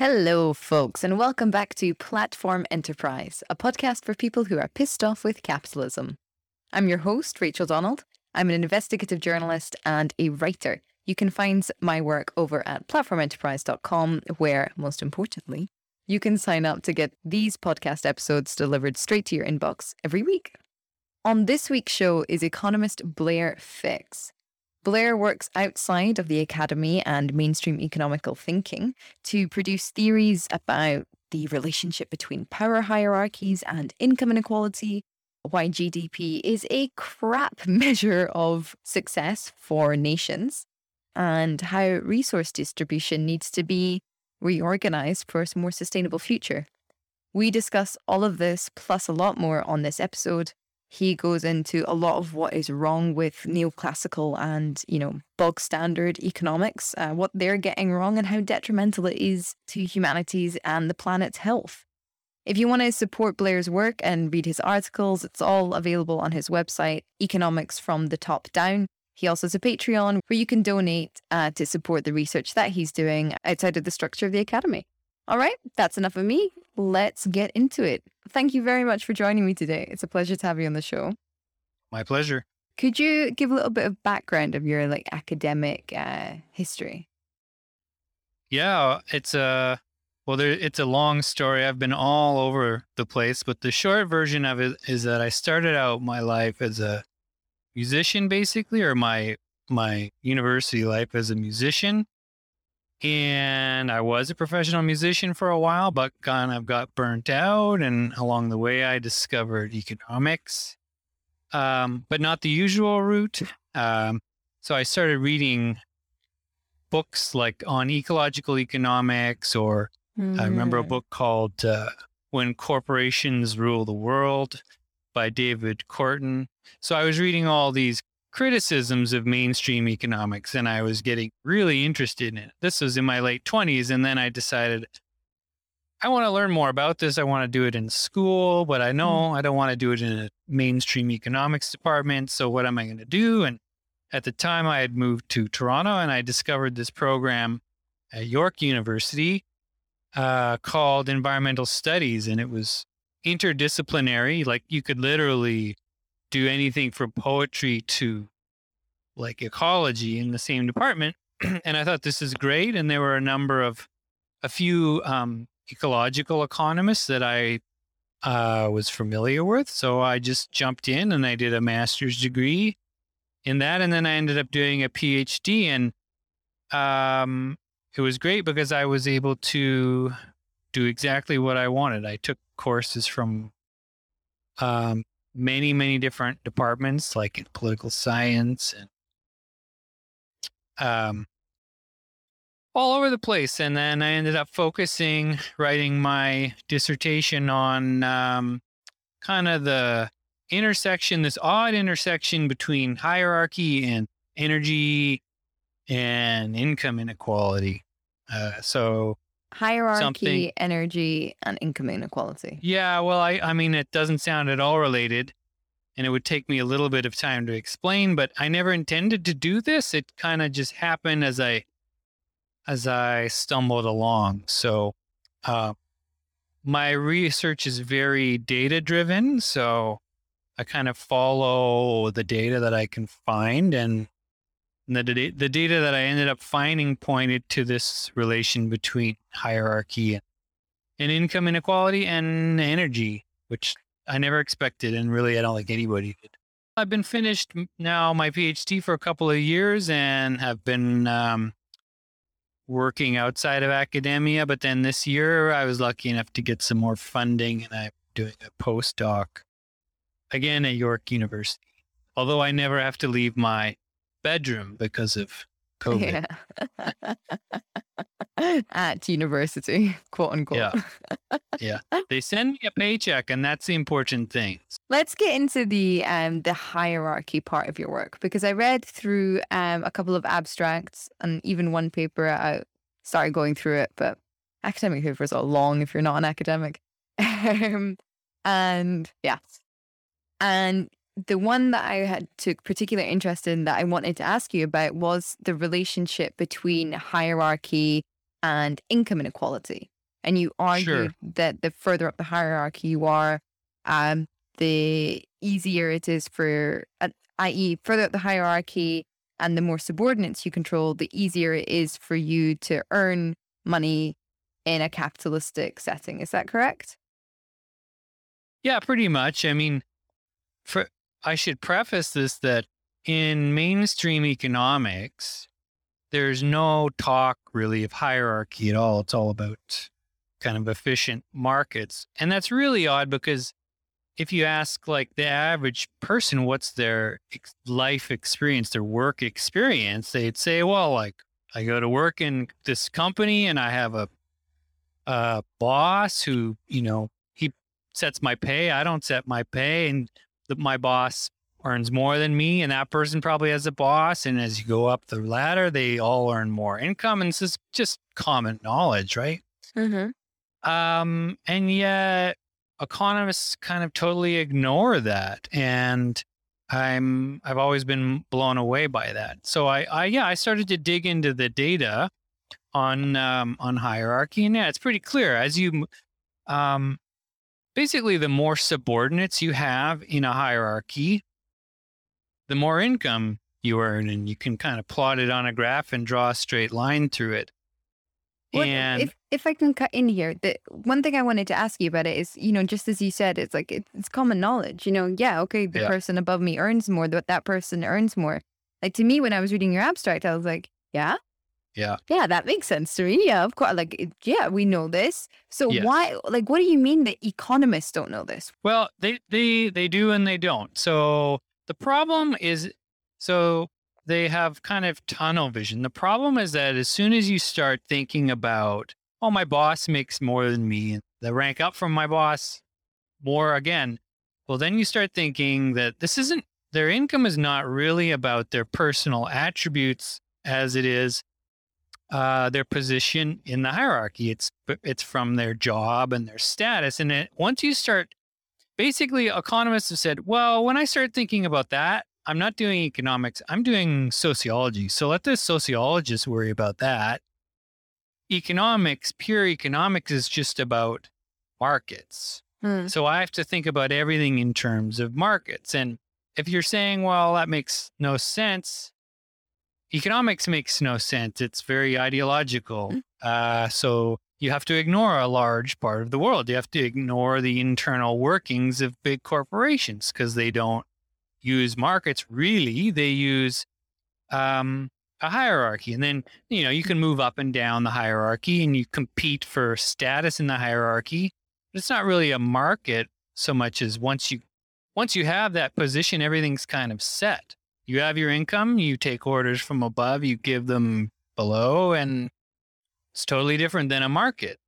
Hello, folks, and welcome back to Platform Enterprise, a podcast for people who are pissed off with capitalism. I'm your host, Rachel Donald. I'm an investigative journalist and a writer. You can find my work over at platformenterprise.com, where, most importantly, you can sign up to get these podcast episodes delivered straight to your inbox every week. On this week's show is economist Blair Fix. Blair works outside of the academy and mainstream economical thinking to produce theories about the relationship between power hierarchies and income inequality, why GDP is a crap measure of success for nations, and how resource distribution needs to be reorganized for a more sustainable future. We discuss all of this plus a lot more on this episode he goes into a lot of what is wrong with neoclassical and, you know, bog standard economics, uh, what they're getting wrong, and how detrimental it is to humanity's and the planet's health. If you want to support Blair's work and read his articles, it's all available on his website, Economics from the Top Down. He also has a Patreon where you can donate uh, to support the research that he's doing outside of the structure of the Academy. All right, that's enough of me. Let's get into it. Thank you very much for joining me today. It's a pleasure to have you on the show. My pleasure. Could you give a little bit of background of your like academic uh, history? Yeah, it's a well, there, it's a long story. I've been all over the place, but the short version of it is that I started out my life as a musician, basically, or my my university life as a musician and I was a professional musician for a while, but kind of got burnt out. And along the way, I discovered economics, um, but not the usual route. Um, so I started reading books like on ecological economics, or mm. I remember a mm. book called uh, When Corporations Rule the World by David Korten. So I was reading all these criticisms of mainstream economics and I was getting really interested in it. This was in my late 20s and then I decided I want to learn more about this. I want to do it in school, but I know mm. I don't want to do it in a mainstream economics department. So what am I going to do? And at the time I had moved to Toronto and I discovered this program at York University uh, called environmental studies and it was interdisciplinary. Like you could literally do anything from poetry to like ecology in the same department. and I thought this is great. And there were a number of a few um, ecological economists that I uh, was familiar with. So I just jumped in and I did a master's degree in that. And then I ended up doing a PhD. And um, it was great because I was able to do exactly what I wanted. I took courses from um, many, many different departments, like in political science and um, all over the place. And then I ended up focusing, writing my dissertation on um, kind of the intersection, this odd intersection between hierarchy and energy and income inequality. Uh, so hierarchy, something. energy, and income inequality. Yeah, well, I, I mean, it doesn't sound at all related, and it would take me a little bit of time to explain. But I never intended to do this. It kind of just happened as I as I stumbled along. So, uh, my research is very data driven. So, I kind of follow the data that I can find and and the, the data that I ended up finding pointed to this relation between hierarchy and, and income inequality and energy, which I never expected. And really, I don't think anybody did. I've been finished now my PhD for a couple of years and have been um, working outside of academia. But then this year, I was lucky enough to get some more funding and I'm doing a postdoc again at York University. Although I never have to leave my bedroom because of COVID. Yeah. At university, quote unquote. Yeah. yeah. They send me a paycheck and that's the important thing. Let's get into the um the hierarchy part of your work because I read through um a couple of abstracts and even one paper I started going through it, but academic papers are long if you're not an academic. um, and yeah. And the one that I had took particular interest in that I wanted to ask you about was the relationship between hierarchy and income inequality. And you argued Sure. that the further up the hierarchy you are, um, the easier it is for, uh, i.e., further up the hierarchy and the more subordinates you control, the easier it is for you to earn money in a capitalistic setting. Is that correct? Yeah, pretty much. I mean, for I should preface this that in mainstream economics, there's no talk really of hierarchy at all. It's all about kind of efficient markets. And that's really odd because if you ask like the average person what's their life experience, their work experience, they'd say, well, like I go to work in this company and I have a a boss who, you know, he sets my pay. I don't set my pay and the, my boss earns more than me and that person probably has a boss and as you go up the ladder they all earn more income and this is just common knowledge right? Mm-hmm. um and yet economists kind of totally ignore that and i'm i've always been blown away by that. So i i yeah i started to dig into the data on um on hierarchy and yeah it's pretty clear. As you um basically the more subordinates you have in a hierarchy the more income you earn and you can kind of plot it on a graph and draw a straight line through it What- uh, and if if I can cut in here, the one thing I wanted to ask you about it is, you know, just as you said, it's like it, it's common knowledge. You know, yeah, okay, the Yeah. person above me earns more, but that person earns more. Like to me, when I was reading your abstract, I was like, yeah, yeah yeah, that makes sense to me. Yeah, of course. Like, it- yeah, we know this. So Yes. why? Like, what do you mean that economists don't know this? Well, they they they do and they don't. So the problem is so they have kind of tunnel vision. The problem is that as soon as you start thinking about, oh, my boss makes more than me, the rank up from my boss more again, well, then you start thinking that this isn't their income is not really about their personal attributes as it is uh, their position in the hierarchy. It's it's from their job and their status. And it, once you start basically economists have said, well, when I start thinking about that, I'm not doing economics, I'm doing sociology. So let the sociologists worry about that. Economics, pure economics is just about markets. Hmm. So I have to think about everything in terms of markets. And if you're saying, well, that makes no sense, economics makes no sense. It's very ideological. Uh, so you have to ignore a large part of the world. You have to ignore the internal workings of big corporations because they don't use markets really. They use um, a hierarchy. And then, you know, you can move up and down the hierarchy and you compete for status in the hierarchy. But it's not really a market so much as once you once you have that position, everything's kind of set. You have your income, you take orders from above, you give them below, and it's totally different than a market.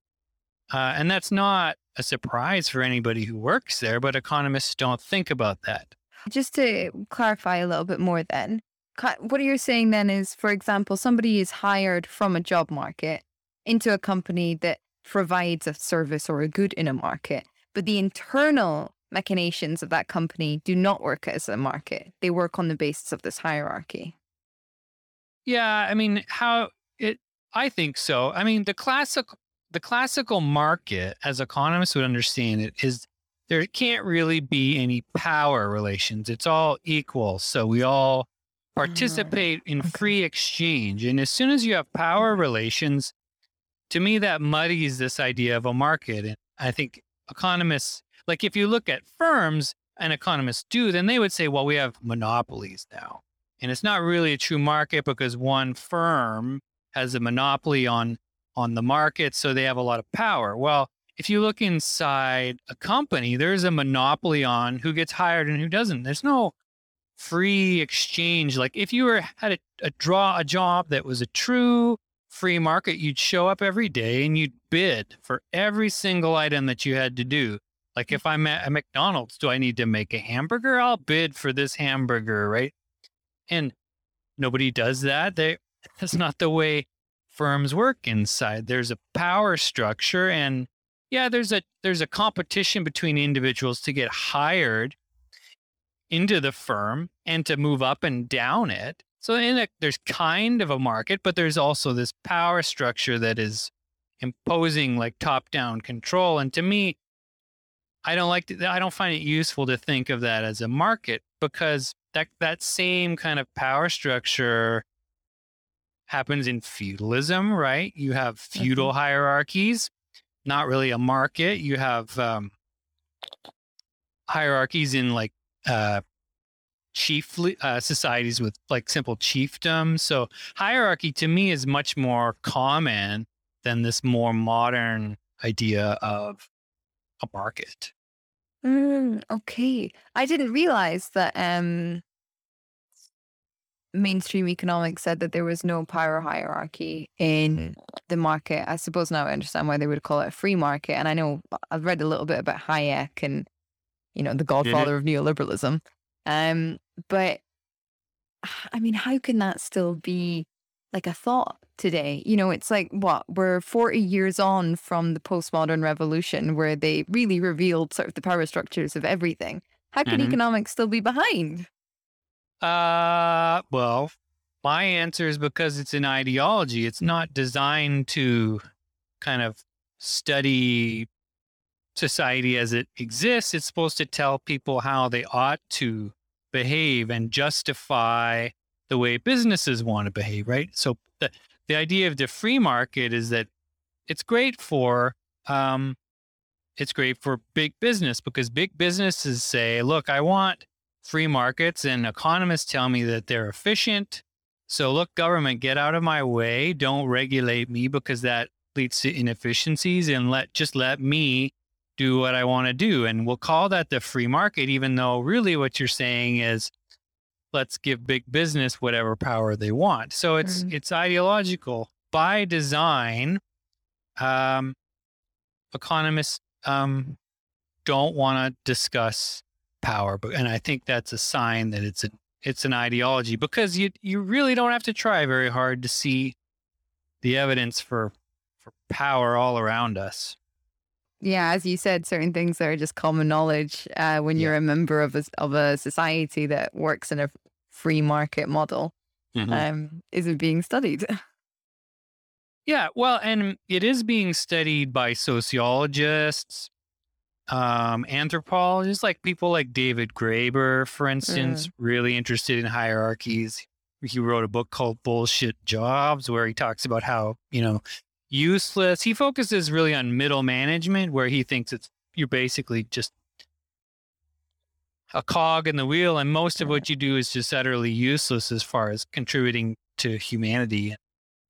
Uh, and that's not a surprise for anybody who works there, but economists don't think about that. Just to clarify a little bit more, then, what you're saying then is, for example, somebody is hired from a job market into a company that provides a service or a good in a market, but the internal machinations of that company do not work as a market. They work on the basis of this hierarchy. Yeah, I mean, how it I think so. I mean, the classic the classical market as economists would understand it is there can't really be any power relations. It's all equal. So we all mm, participate in okay. free exchange. And as soon as you have power mm-hmm. relations, to me that muddies this idea of a market. And I think economists like if you look at firms and economists do, then they would say, well, we have monopolies now. And it's not really a true market because one firm has a monopoly on on the market, so they have a lot of power. Well, if you look inside a company, there's a monopoly on who gets hired and who doesn't. There's no free exchange. Like if you were had a, a draw a job that was a true free market, you'd show up every day and you'd bid for every single item that you had to do. Like mm. if I'm at a McDonald's, do I need to make a hamburger? I'll bid for this hamburger, right? And nobody does that. They that's not the way firms work inside. There's a power structure and yeah, there's a there's a competition between individuals to get hired into the firm and to move up and down it. So in a, there's kind of a market, but there's also this power structure that is imposing like top-down control. And to me, I don't like to, I don't find it useful to think of that as a market because that that same kind of power structure happens in feudalism, right? You have feudal mm-hmm. hierarchies, not really a market. You have um, hierarchies in like uh, chief uh, societies with like simple chiefdom. So hierarchy to me is much more common than this more modern idea of a market. Mm, okay. I didn't realize that um, mainstream economics said that there was no power hierarchy in the market. I suppose now I understand why they would call it a free market. And I know I've read a little bit about Hayek and, you know, the godfather mm-hmm. of neoliberalism. Um, but I mean, how can that still be like a thought today? You know, it's like what we're 40 years on from the postmodern revolution where they really revealed sort of the power structures of everything. How can mm-hmm. economics still be behind? Uh, well, my answer is because it's an ideology. It's not designed to kind of study society as it exists. It's supposed to tell people how they ought to behave and justify the way businesses want to behave, right? So the, the idea of the free market is that it's great for um, it's great for big business because big businesses say, look, I want free markets and economists tell me that they're efficient. So look, government, get out of my way. Don't regulate me because that leads to inefficiencies and let just let me do what I want to do. And we'll call that the free market, even though really what you're saying is let's give big business whatever power they want. So it's mm-hmm. it's ideological by design. Um, economists um, don't want to discuss power, but and I think that's a sign that it's a it's an ideology because you you really don't have to try very hard to see the evidence for for power all around us yeah, as you said, certain things are just common knowledge uh, when yeah. you're a member of a, of a society that works in a free market model. Mm-hmm. Um, isn't being studied. Yeah, well, and it is being studied by sociologists, um, anthropologists, like people like David Graeber, for instance, mm. really interested in hierarchies. He wrote a book called Bullshit Jobs, where he talks about how, you know, useless. He focuses really on middle management, where he thinks it's you're basically just a cog in the wheel, and most of what you do is just utterly useless as far as contributing to humanity.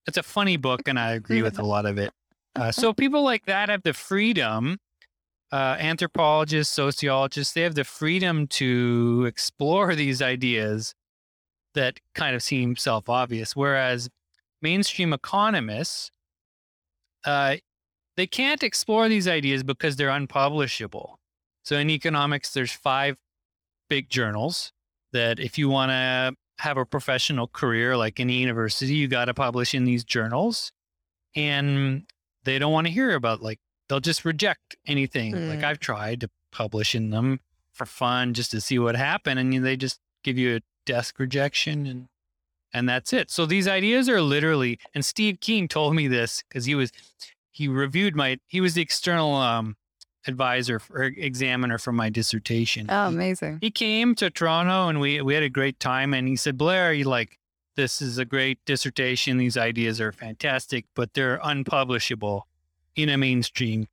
It's a funny book, and I agree with a lot of it. Uh, so people like that have the freedom. Uh, anthropologists, sociologists, they have the freedom to explore these ideas that kind of seem self obvious. Whereas mainstream economists, uh, they can't explore these ideas because they're unpublishable. So in economics, there's five big journals that if you want to have a professional career like in a university, you got to publish in these journals. And they don't want to hear about like they'll just reject anything. Mm. Like. I've tried to publish in them for fun just to see what happened, and they just give you a desk rejection and and that's it. So these ideas are literally, and Steve Keen told me this because he was, he reviewed my, he was the external um, advisor or examiner for my dissertation. Oh, amazing. He, he came to Toronto and we, we had a great time. And he said, Blair, you like, this is a great dissertation. These ideas are fantastic, but they're unpublishable in a mainstream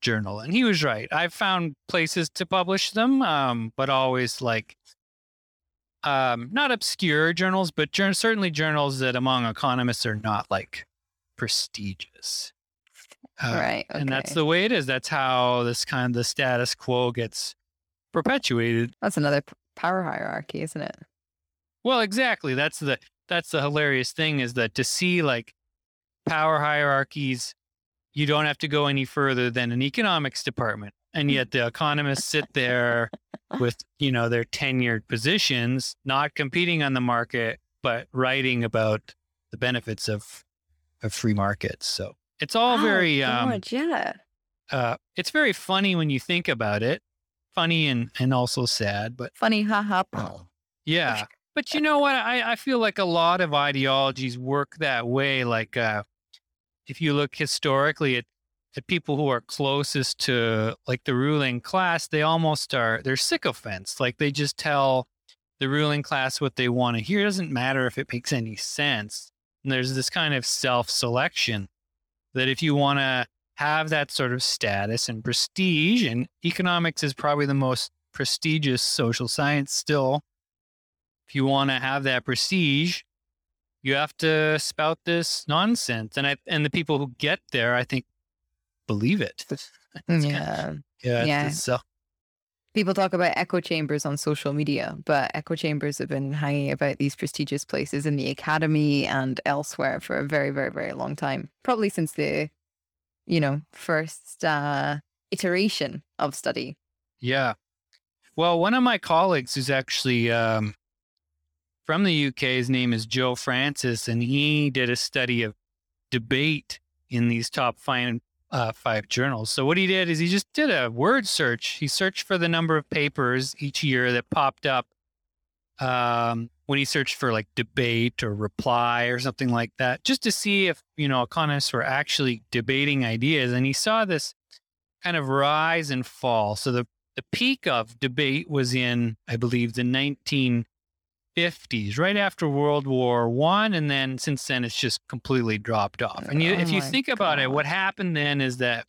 journal. And he was right. I've found places to publish them, um, but always like um, not obscure journals, but certainly journals that among economists are not like prestigious. Uh, right. Okay. And that's the way it is. That's how this kind of the status quo gets perpetuated. That's another power hierarchy, isn't it? Well, exactly. That's the that's the hilarious thing is that to see like power hierarchies, you don't have to go any further than an economics department and yet the economists sit there with you know their tenured positions not competing on the market but writing about the benefits of of free markets so it's all oh, very um yeah uh it's very funny when you think about it funny and and also sad but funny haha yeah but you know what? I, I feel like a lot of ideologies work that way. Like, uh, if you look historically at, at people who are closest to like the ruling class, they almost are, they're sycophants. Like they just tell the ruling class what they want to hear. It doesn't matter if it makes any sense. And there's this kind of self selection that if you want to have that sort of status and prestige, and economics is probably the most prestigious social science still. If you want to have that prestige, you have to spout this nonsense. And I and the people who get there, I think, believe it. Mm, yeah. yeah. Yeah. So People talk about echo chambers on social media, but echo chambers have been hanging about these prestigious places in the academy and elsewhere for a very, very, very long time. Probably since the, you know, first uh, iteration of study. yeah. Well, one of my colleagues who's actually um, from the UK, his name is Joe Francis, and he did a study of debate in these top five, uh, five journals. So what he did is he just did a word search. He searched for the number of papers each year that popped up um, when he searched for like debate or reply or something like that, just to see if you know economists were actually debating ideas. And he saw this kind of rise and fall. So the the peak of debate was in, I believe, the 1950s, right after World War One, and then since then it's just completely dropped off. And you, Oh if you think about it, what happened then is that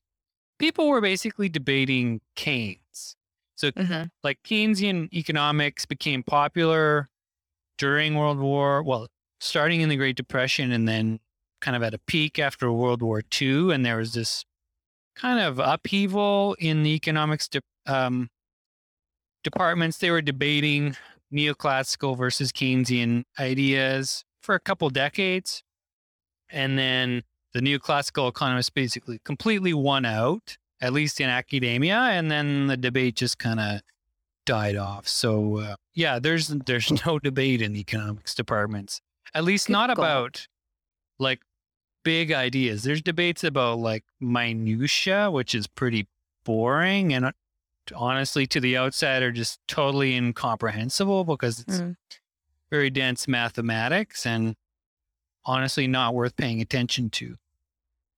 people were basically debating Keynes. So Mhm. like Keynesian economics became popular during World War, well, starting in the Great Depression and then kind of at a peak after World War II. And there was this kind of upheaval in the economics de- um, departments. They were debating neoclassical versus Keynesian ideas for a couple decades. And then the neoclassical economists basically completely won out, at least in academia. And then the debate just kind of died off. So uh, yeah, there's there's no debate in the economics departments. At least Good not God. about like big ideas. There's debates about like minutia, which is pretty boring and honestly to the outsider just totally incomprehensible because it's Mm. very dense mathematics and honestly not worth paying attention to.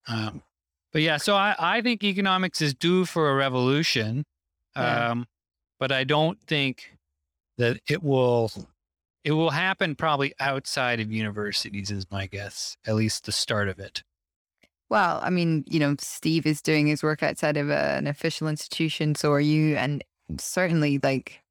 Um, but yeah, so I, I think economics is due for a revolution. Yeah. Um, but I don't think that it will it will happen probably outside of universities is my guess, at least the start of it. Well, I mean, you know, Steve is doing his work outside of a, an official institution. So are you. And certainly, like,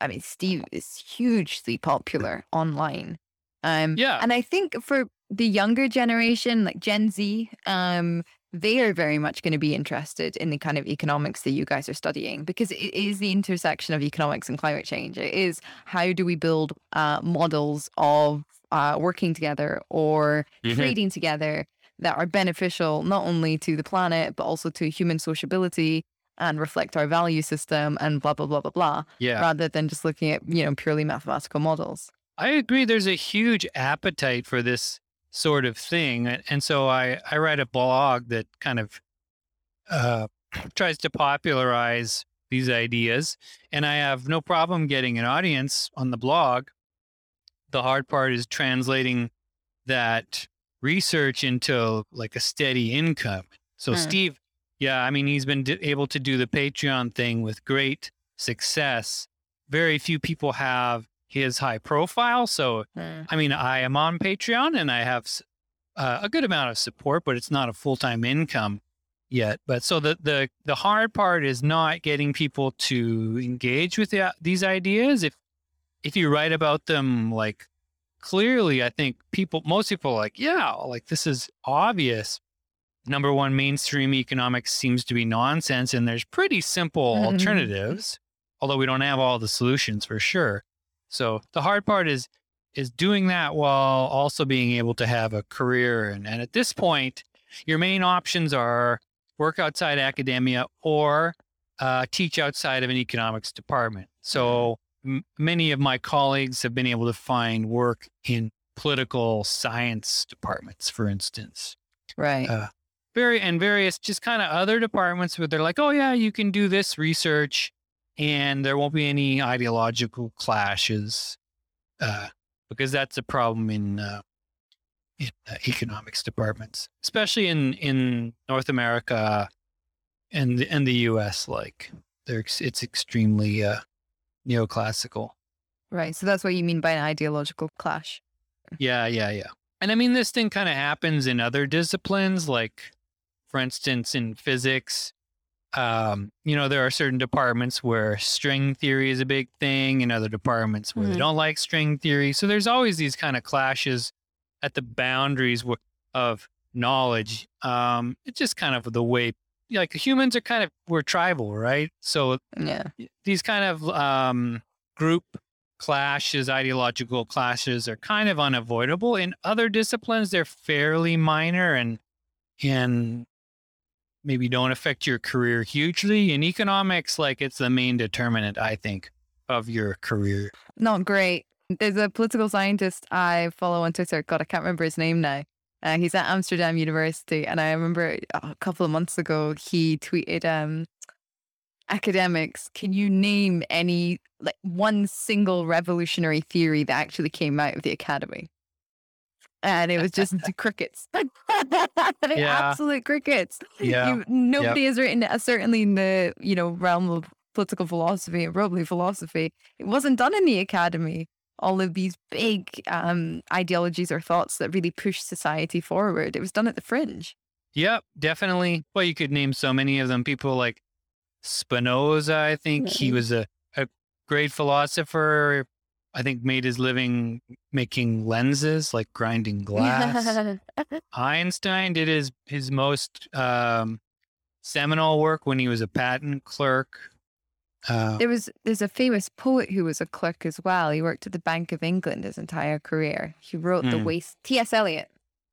I mean, Steve is hugely popular online. Um, Yeah. And I think for the younger generation, like Gen Z, um, they are very much going to be interested in the kind of economics that you guys are studying because it is the intersection of economics and climate change. It is how do we build uh, models of uh, working together or Mhm. trading together that are beneficial not only to the planet but also to human sociability and reflect our value system and blah blah blah blah blah Yeah. rather than just looking at you know purely mathematical models I agree. There's a huge appetite for this sort of thing, and so I I write a blog that kind of uh, tries to popularize these ideas, and I have no problem getting an audience on the blog. The hard part is translating that research into like a steady income. So Hmm. Steve, yeah, I mean he's been d- able to do the Patreon thing with great success. Very few people have his high profile, so I mean, I am on Patreon and I have uh, a good amount of support, but it's not a full time income yet. But so the the the hard part is not getting people to engage with the, these ideas. If if you write about them like clearly, I think people, most people, are like yeah, like this is obvious. Number one, mainstream economics seems to be nonsense, and there's pretty simple Mhm. alternatives. Although we don't have all the solutions for sure. So the hard part is is doing that while also being able to have a career. And, and at this point, your main options are work outside academia or uh, teach outside of an economics department. So m- many of my colleagues have been able to find work in political science departments, for instance. right Uh, Very and various just kind of other departments where they're like, oh yeah, you can do this research, and there won't be any ideological clashes uh, because that's a problem in uh, in uh, economics departments, especially in in North America and and the U.S. Like, they're it's extremely uh, neoclassical. Right. So that's what you mean by an ideological clash. Yeah, yeah, yeah. And I mean, this thing kind of happens in other disciplines, like, for instance, in physics. Um, you know, there are certain departments where string theory is a big thing, and other departments where Mhm. they don't like string theory. So there's always these kind of clashes at the boundaries of knowledge. Um, it's just kind of the way, like humans are kind of we're tribal, right? So Yeah. these kind of um, group clashes, ideological clashes, are kind of unavoidable. In other disciplines, they're fairly minor and and maybe don't affect your career hugely. In economics, like it's the main determinant, I think, of your career. Not great. There's a political scientist I follow on Twitter. God, I can't remember his name now. Uh, he's at Amsterdam University, and I remember uh, a couple of months ago he tweeted, um, "Academics, can you name any like one single revolutionary theory that actually came out of the academy?" And it was just crickets, Yeah. absolute crickets. Yeah. You, nobody has written, uh, certainly in the you know realm of political philosophy and probably philosophy, it wasn't done in the academy. All of these big um, ideologies or thoughts that really push society forward. It was done at the fringe. Yep, definitely. Well, you could name so many of them. People like Spinoza, I think he was a, a great philosopher. I think made his living making lenses, like grinding glass. Einstein did his his most um, seminal work when he was a patent clerk. Uh, there was there's a famous poet who was a clerk as well. He worked at the Bank of England his entire career. He wrote the Hmm. waste. T.S. Eliot.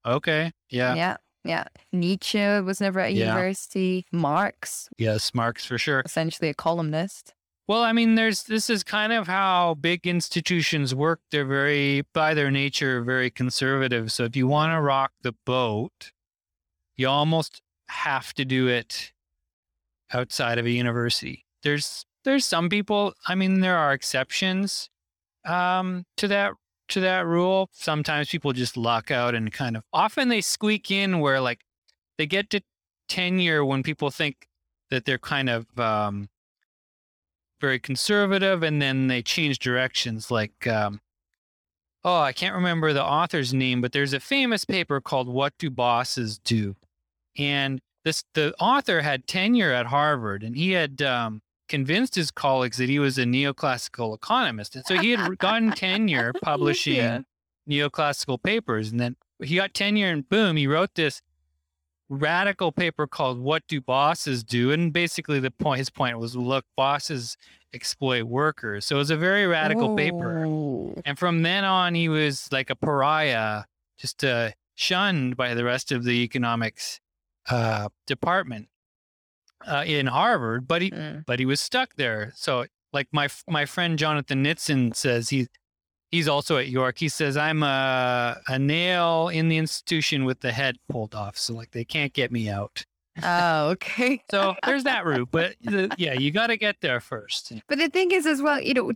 okay, yeah, Yeah, yeah. Nietzsche was never at a Yeah. university. Marx, yes, Marx for sure. essentially a columnist. Well, I mean, there's this is kind of how big institutions work. They're very, by their nature, very conservative. So if you want to rock the boat, you almost have to do it outside of a university. There's there's some people. I mean, there are exceptions um, to that to that rule. Sometimes people just luck out and kind of often they squeak in where like they get to tenure when people think that they're kind of um, very conservative and then they change directions like um, oh i can't remember the author's name but there's a famous paper called what do bosses do and this the author had tenure at harvard and he had um, convinced his colleagues that he was a neoclassical economist and so he had gotten tenure publishing Yeah. neoclassical papers and then he got tenure and boom he wrote this radical paper called what do bosses do? And basically the point his point was look bosses exploit workers. So it was a very radical paper. And from then on he was like a pariah just uh, shunned by the rest of the economics uh, department uh, in harvard but he Mm. but he was stuck there. So like my my friend Jonathan Nitzan says he he's also at York. He says I'm a a nail in the institution with the head pulled off. So like they can't get me out. Oh, okay. So there's that route, but the, yeah, you got to get there first. But the thing is, as well, you know,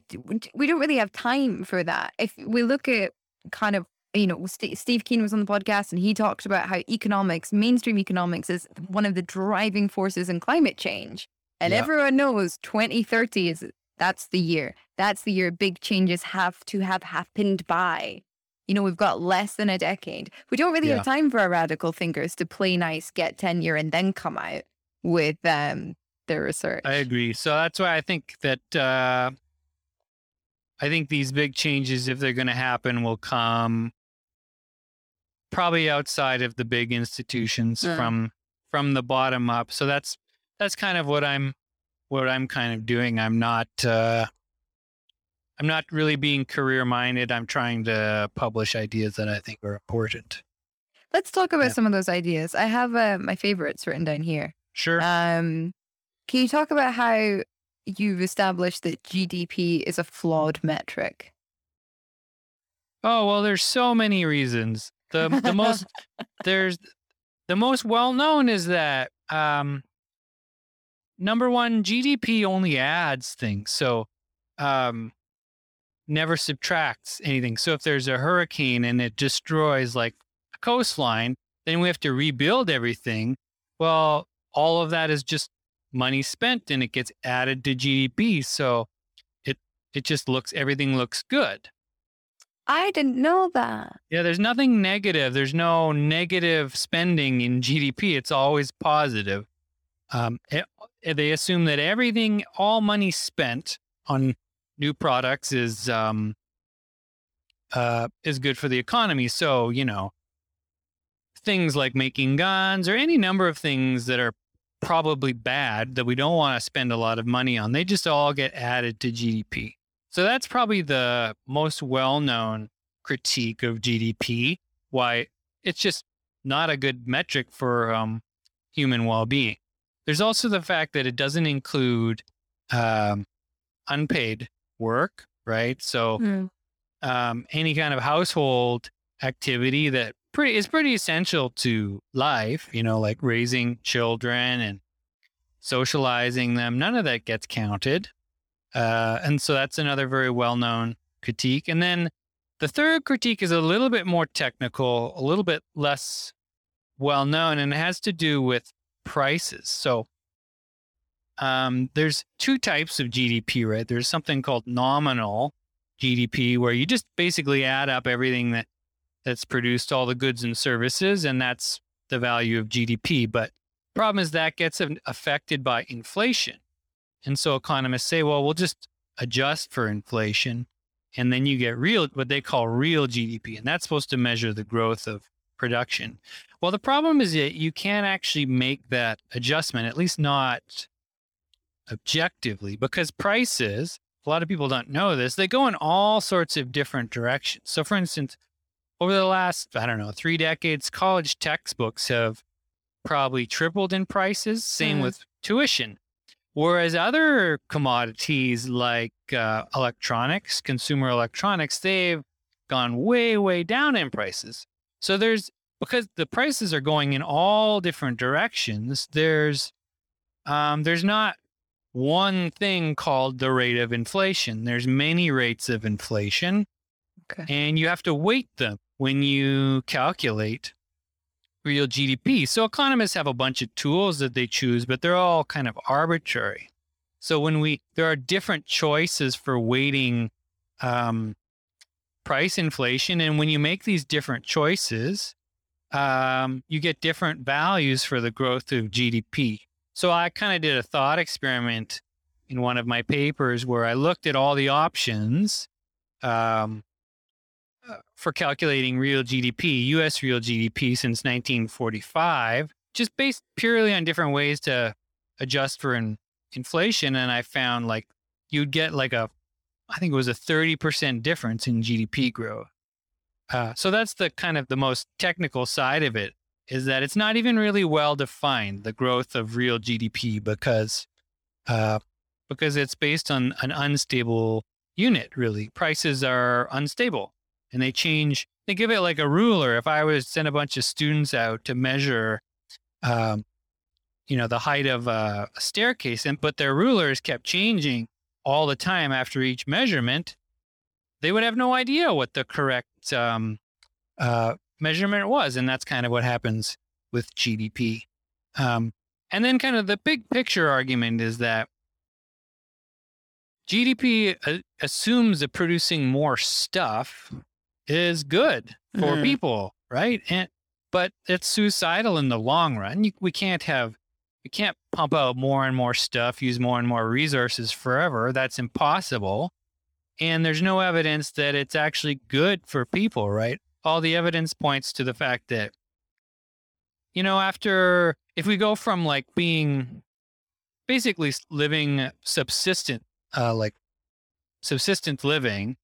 we don't really have time for that. If we look at kind of, you know, St- Steve Keen was on the podcast and he talked about how economics, mainstream economics, is one of the driving forces in climate change. And Yeah. everyone knows 2030 is that's the year. That's the year big changes have to have happened by. You know, we've got less than a decade. We don't really Yeah. have time for our radical thinkers to play nice, get tenure, and then come out with um, their research. I agree. So that's why I think that uh, I think these big changes, if they're going to happen, will come probably outside of the big institutions Mm. from from the bottom up. So that's that's kind of what I'm what I'm kind of doing. I'm not uh, I'm not really being career minded. I'm trying to publish ideas that I think are important. Let's talk about Yeah. some of those ideas. I have uh, my favorites written down here. Sure. Um, can you talk about how you've established that GDP is a flawed metric? Oh well, there's so many reasons. The the most there's the most well known is that um, number one, GDP only adds things. So um, never subtracts anything. So if there's a hurricane and it destroys like a coastline, then we have to rebuild everything. Well, all of that is just money spent and it gets added to GDP. So it it just looks everything looks good. I didn't know that. Yeah, there's nothing negative. There's no negative spending in GDP. It's always positive. Um, it, they assume that everything, all money spent on new products is um, uh, is good for the economy. So you know, things like making guns or any number of things that are probably bad that we don't want to spend a lot of money on, they just all get added to GDP. So that's probably the most well-known critique of GDP. Why it's just not a good metric for um, human well-being. There's also the fact that it doesn't include um, unpaid work, right? So mm. um, any kind of household activity that pretty is pretty essential to life, you know, like raising children and socializing them. None of that gets counted. Uh, and so that's another very well known critique. And then the third critique is a little bit more technical, a little bit less well known, and it has to do with prices. So um, there's two types of GDP, right? There's something called nominal GDP, where you just basically add up everything that that's produced, all the goods and services, and that's the value of GDP. But problem is that gets affected by inflation. And so economists say, well, we'll just adjust for inflation. And then you get real, what they call real GDP. And that's supposed to measure the growth of production. Well, the problem is that you can't actually make that adjustment, at least not objectively, because prices, a lot of people don't know this, they go in all sorts of different directions. So, for instance, over the last, I don't know, three decades, college textbooks have probably tripled in prices. Same mm. with tuition. Whereas other commodities like uh, electronics, consumer electronics, they've gone way, way down in prices. So there's because the prices are going in all different directions. There's um, there's not one thing called the rate of inflation. There's many rates of inflation, okay. and you have to weight them when you calculate real GDP. So economists have a bunch of tools that they choose, but they're all kind of arbitrary. So when we there are different choices for weighting um, price inflation, and when you make these different choices, um, you get different values for the growth of GDP. So I kind of did a thought experiment in one of my papers where I looked at all the options um, for calculating real GDP, US real GDP since 1945, just based purely on different ways to adjust for in, inflation. And I found like you'd get like a, I think it was a 30% difference in GDP growth. Uh, so that's the kind of the most technical side of it is that it's not even really well defined the growth of real GDP because uh, because it's based on an unstable unit. Really, prices are unstable and they change. They give it like a ruler. If I was send a bunch of students out to measure, um, you know, the height of a, a staircase, and but their rulers kept changing all the time after each measurement, they would have no idea what the correct um, uh, measurement was. And that's kind of what happens with GDP. Um, and then, kind of the big picture argument is that GDP uh, assumes that producing more stuff is good for mm-hmm. people, right? And but it's suicidal in the long run. You, we can't have we can't pump out more and more stuff, use more and more resources forever. That's impossible. And there's no evidence that it's actually good for people, right? all the evidence points to the fact that, you know, after, if we go from like being basically living subsistent, uh, like subsistent living,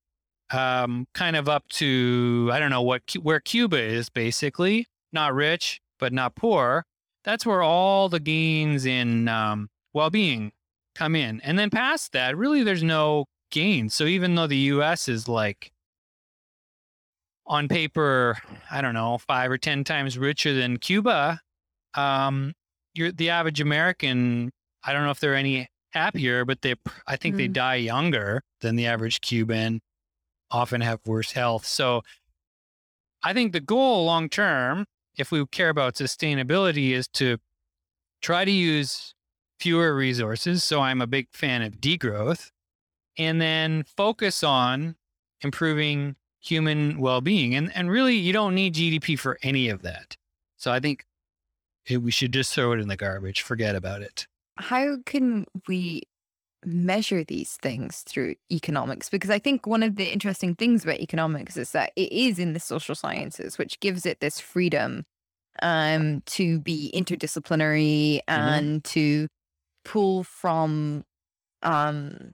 um, kind of up to, I don't know what, where Cuba is basically, not rich, but not poor. That's where all the gains in um, well being come in. And then past that, really, there's no gain. So even though the US is like on paper, I don't know, five or 10 times richer than Cuba, um, you're the average American. I don't know if they're any happier, but they, I think mm. they die younger than the average Cuban. Often have worse health. So I think the goal long term, if we care about sustainability, is to try to use fewer resources. So I'm a big fan of degrowth and then focus on improving human well-being. And and really you don't need GDP for any of that. So I think eh, we should just throw it in the garbage, forget about it. How can we measure these things through economics? Because I think one of the interesting things about economics is that it is in the social sciences, which gives it this freedom um, to be interdisciplinary and mm-hmm. to pull from um,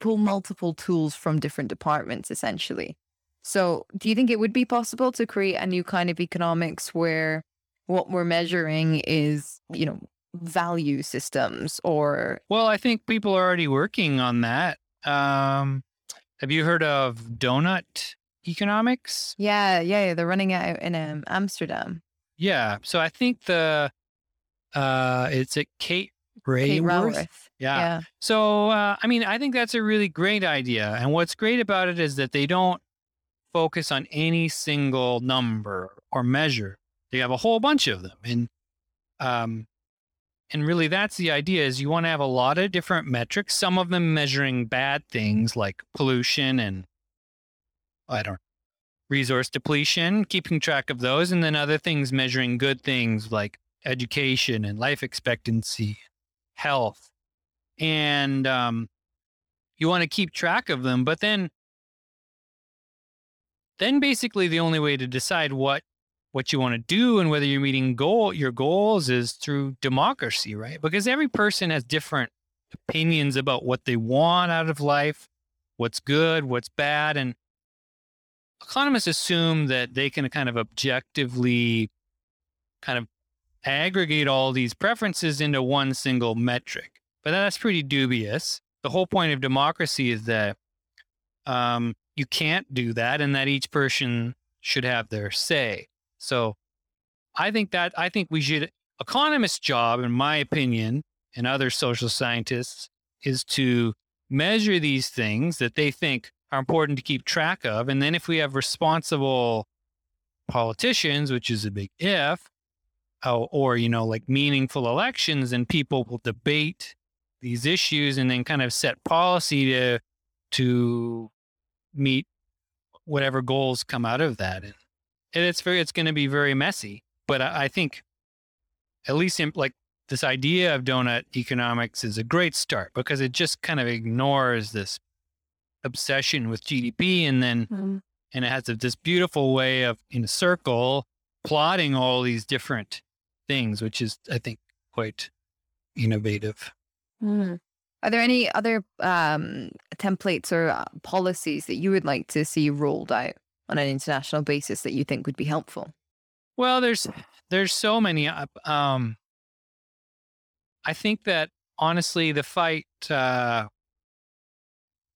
pull multiple tools from different departments essentially. So, do you think it would be possible to create a new kind of economics where what we're measuring is, you know, value systems or Well, I think people are already working on that. Um, have you heard of donut economics? Yeah, yeah, yeah. they're running out in um, Amsterdam. Yeah. So I think the uh it's at Kate Raworth. Kate Yeah. yeah. So uh, I mean, I think that's a really great idea. And what's great about it is that they don't focus on any single number or measure. They have a whole bunch of them. And um and really that's the idea is you want to have a lot of different metrics, some of them measuring bad things like pollution and I don't know, resource depletion, keeping track of those, and then other things measuring good things like education and life expectancy, health. And um, you want to keep track of them, but then then basically the only way to decide what what you want to do and whether you're meeting goal your goals is through democracy, right? Because every person has different opinions about what they want out of life, what's good, what's bad, and economists assume that they can kind of objectively kind of aggregate all these preferences into one single metric. But that's pretty dubious. The whole point of democracy is that um, you can't do that and that each person should have their say. So I think that I think we should economists' job, in my opinion, and other social scientists, is to measure these things that they think are important to keep track of. And then if we have responsible politicians, which is a big if, or, or you know, like meaningful elections, and people will debate these issues and then kind of set policy to to meet whatever goals come out of that. And it's very, it's going to be very messy. But I, I think, at least in, like this idea of donut economics is a great start because it just kind of ignores this obsession with GDP, and then mm-hmm. and it has this beautiful way of in a circle plotting all these different things, which is I think quite innovative. Mm. Are there any other um, templates or uh, policies that you would like to see rolled out on an international basis that you think would be helpful? Well, there's there's so many. Uh, um, I think that honestly, the fight. Uh,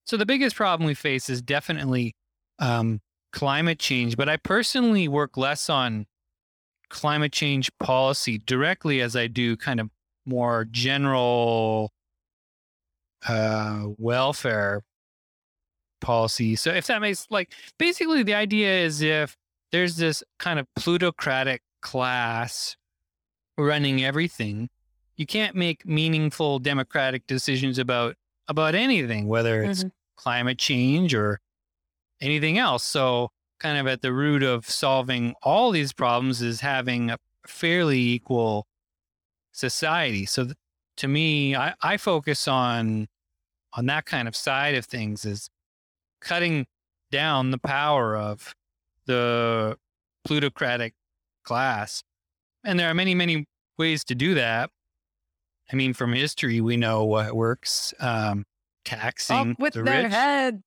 so the biggest problem we face is definitely um, climate change, but I personally work less on climate change policy directly as I do kind of more general uh, welfare policy. So if that makes like basically the idea is if there's this kind of plutocratic class running everything, you can't make meaningful democratic decisions about about anything, whether it's mm-hmm. climate change or anything else. So kind of at the root of solving all these problems is having a fairly equal society. So th- to me, I, I focus on on that kind of side of things is cutting down the power of the plutocratic class. And there are many, many ways to do that. I mean, from history, we know what works. Um, taxing Up with the their rich. heads.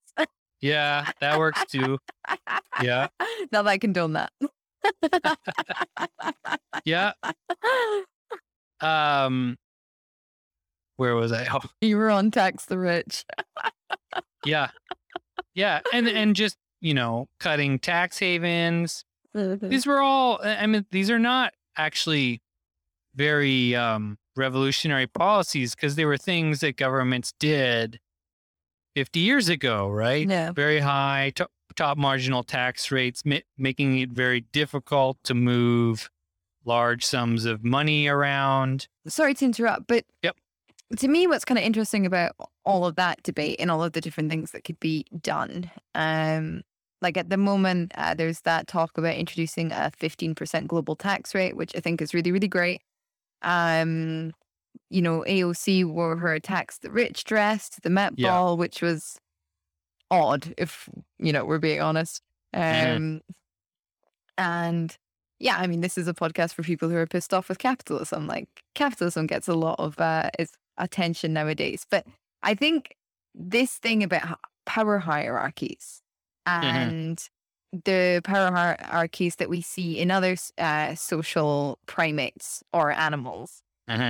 Yeah, that works too. Yeah. Now that I condone that. Yeah. Um, where was I? Oh, You were on tax the rich. yeah, yeah, and and just you know, cutting tax havens. Mhm. These were all. I mean, these are not actually very um, revolutionary policies because they were things that governments did 50 years ago, right? Yeah. Very high top, top marginal tax rates, ma- making it very difficult to move large sums of money around. Sorry to interrupt, but Yep. To me, what's kind of interesting about all of that debate and all of the different things that could be done, um, like at the moment, uh, there's that talk about introducing a 15% global tax rate, which I think is really, really great. Um, you know, AOC wore her tax the rich dress to the Met Yeah. Ball, which was odd, if you know we're being honest. Um, and yeah, I mean, this is a podcast for people who are pissed off with capitalism. Like capitalism gets a lot of uh, its attention nowadays, but I think this thing about power hierarchies and the power hierarchies that we see in other uh, social primates or animals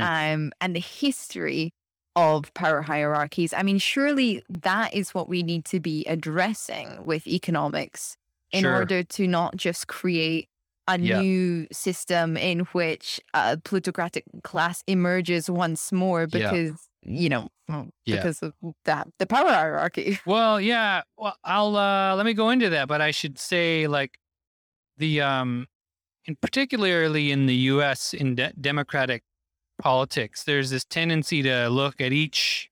um, and the history of power hierarchies. I mean, surely that is what we need to be addressing with economics in Sure. order to not just create a Yeah. new system in which a plutocratic class emerges once more Yeah. because, you know, Yeah. because of that, the power hierarchy. Well, yeah. Well, I'll uh, let me go into that, but I should say like the um, in particularly in the U.S. in de- democratic politics, there's this tendency to look at each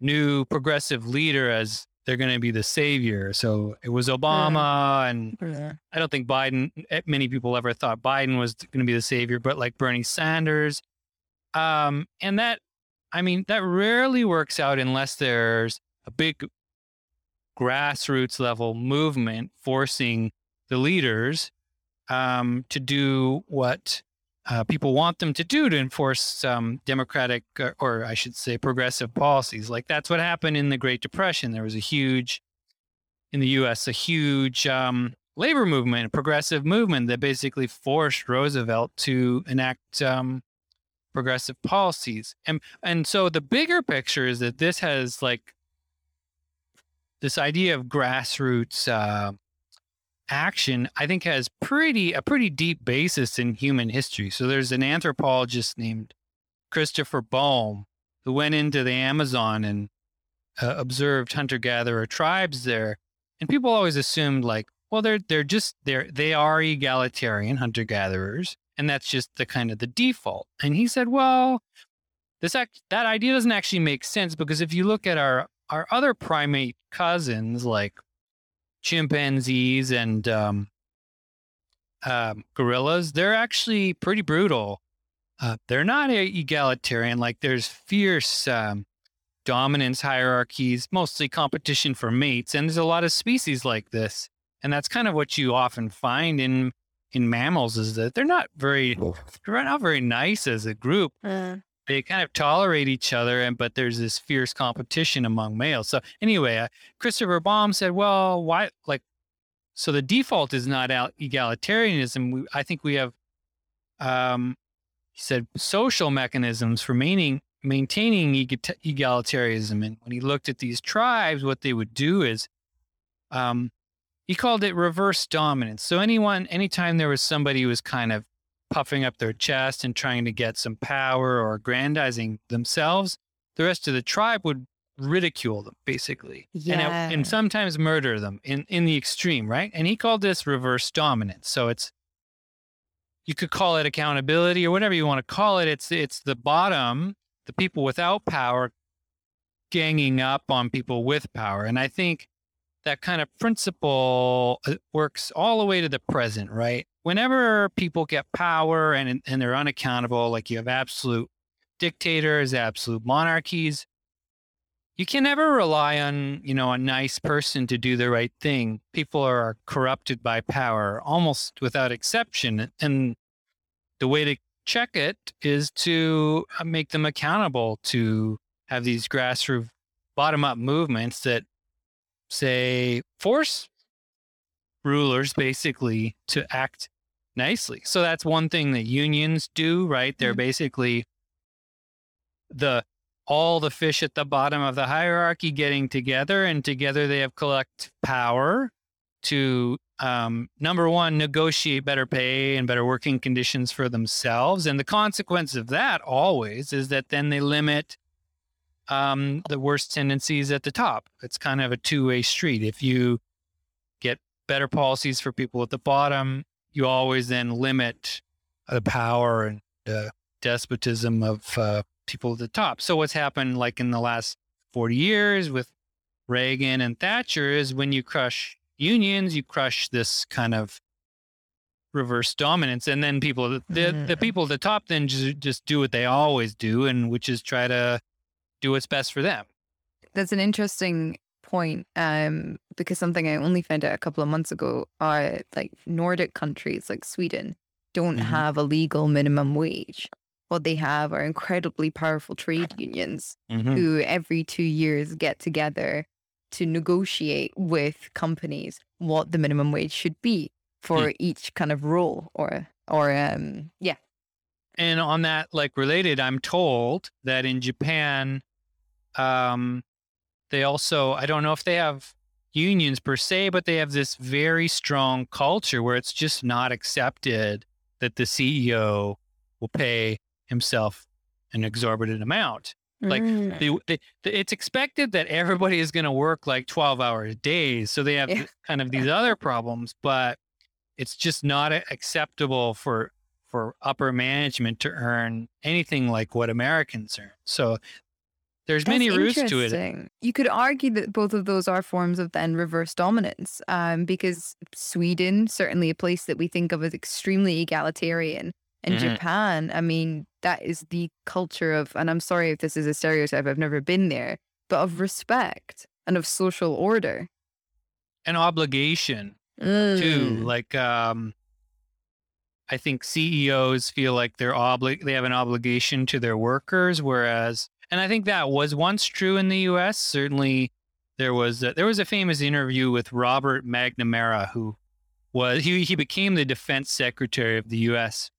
new progressive leader as they're going to be the savior. So it was Obama, and I don't think Biden. eh, Many people ever thought Biden was going to be the savior, but like Bernie Sanders, um, and that, I mean, that rarely works out unless there's a big grassroots level movement forcing the leaders um, to do what uh, people want them to do to enforce um, democratic, uh, or I should say, progressive policies. Like that's what happened in the Great Depression. There was a huge, in the U.S., a huge um, labor movement, a progressive movement that basically forced Roosevelt to enact um, progressive policies. And and so the bigger picture is that this has like this idea of grassroots uh, action. I think has pretty a pretty deep basis in human history. So there's an anthropologist named Christopher Boehm who went into the Amazon and uh, observed hunter gatherer tribes there, and people always assumed like, well, they're they're just they're they are egalitarian hunter gatherers, and that's just the kind of the default. And he said, well, this act that idea doesn't actually make sense because if you look at our our other primate cousins like chimpanzees and um, um, gorillas, they're actually pretty brutal. Uh, they're not egalitarian. Like there's fierce um, dominance hierarchies, mostly competition for mates, and there's a lot of species like this. And that's kind of what you often find in in mammals is that they're not very they're not very nice as a group Uh, they kind of tolerate each other and but there's this fierce competition among males. So anyway uh, Christopher Boehm said well why like so the default is not egalitarianism. We, i think we have um he said social mechanisms for maintaining egalitarianism. And when he looked at these tribes what they would do is um he called it reverse dominance. So anyone anytime there was somebody who was kind of puffing up their chest and trying to get some power or aggrandizing themselves, the rest of the tribe would ridicule them, basically. And, Yeah. it- and sometimes murder them in, in the extreme, right? And he called this reverse dominance. So it's, you could call it accountability or whatever you want to call it. It's, it's the bottom, the people without power ganging up on people with power. And I think that kind of principle uh, works all the way to the present, right? Whenever people get power and and they're unaccountable, like you have absolute dictators, absolute monarchies, you can never rely on, you know, a nice person to do the right thing. People are corrupted by power almost without exception. And the way to check it is to uh, make them accountable to have these grassroots bottom up movements that say force rulers basically to act nicely. So that's one thing that unions do, right? They're Mhm. basically the all the fish at the bottom of the hierarchy getting together and together they have collect power to um, number one negotiate better pay and better working conditions for themselves and the consequence of that always is that then they limit um, the worst tendencies at the top. It's kind of a two way street. If you get better policies for people at the bottom, you always then limit the power and uh, despotism of uh, people at the top. So what's happened like in the last 40 years with Reagan and Thatcher is when you crush unions, you crush this kind of reverse dominance and then people the, mm-hmm. the people at the top then just, just do what they always do and which is try to do what's best for them. That's an interesting point um, because something I only found out a couple of months ago are like Nordic countries like Sweden don't mm-hmm. have a legal minimum wage. What they have are incredibly powerful trade unions mm-hmm. who every two years get together to negotiate with companies what the minimum wage should be for mm. each kind of role or or um yeah and on that like related i'm told that in japan um, they also, I don't know if they have unions per se, but they have this very strong culture where it's just not accepted that the CEO will pay himself an exorbitant amount. Like mm. they, they, it's expected that everybody is going to work like 12 hours days. So they have yeah. kind of these other problems, but it's just not acceptable for for upper management to earn anything like what Americans earn. So there's That's many roots to it. You could argue that both of those are forms of then reverse dominance, um, because Sweden, certainly a place that we think of as extremely egalitarian, and mm-hmm. Japan, I mean, that is the culture of, and I'm sorry if this is a stereotype, I've never been there, but of respect and of social order. An obligation mm. too. Like, um, I think CEOs feel like they're obli- they have an obligation to their workers, whereas and I think that was once true in the U.S. Certainly, there was a, there was a famous interview with Robert McNamara, who was he he became the defense secretary of the U.S.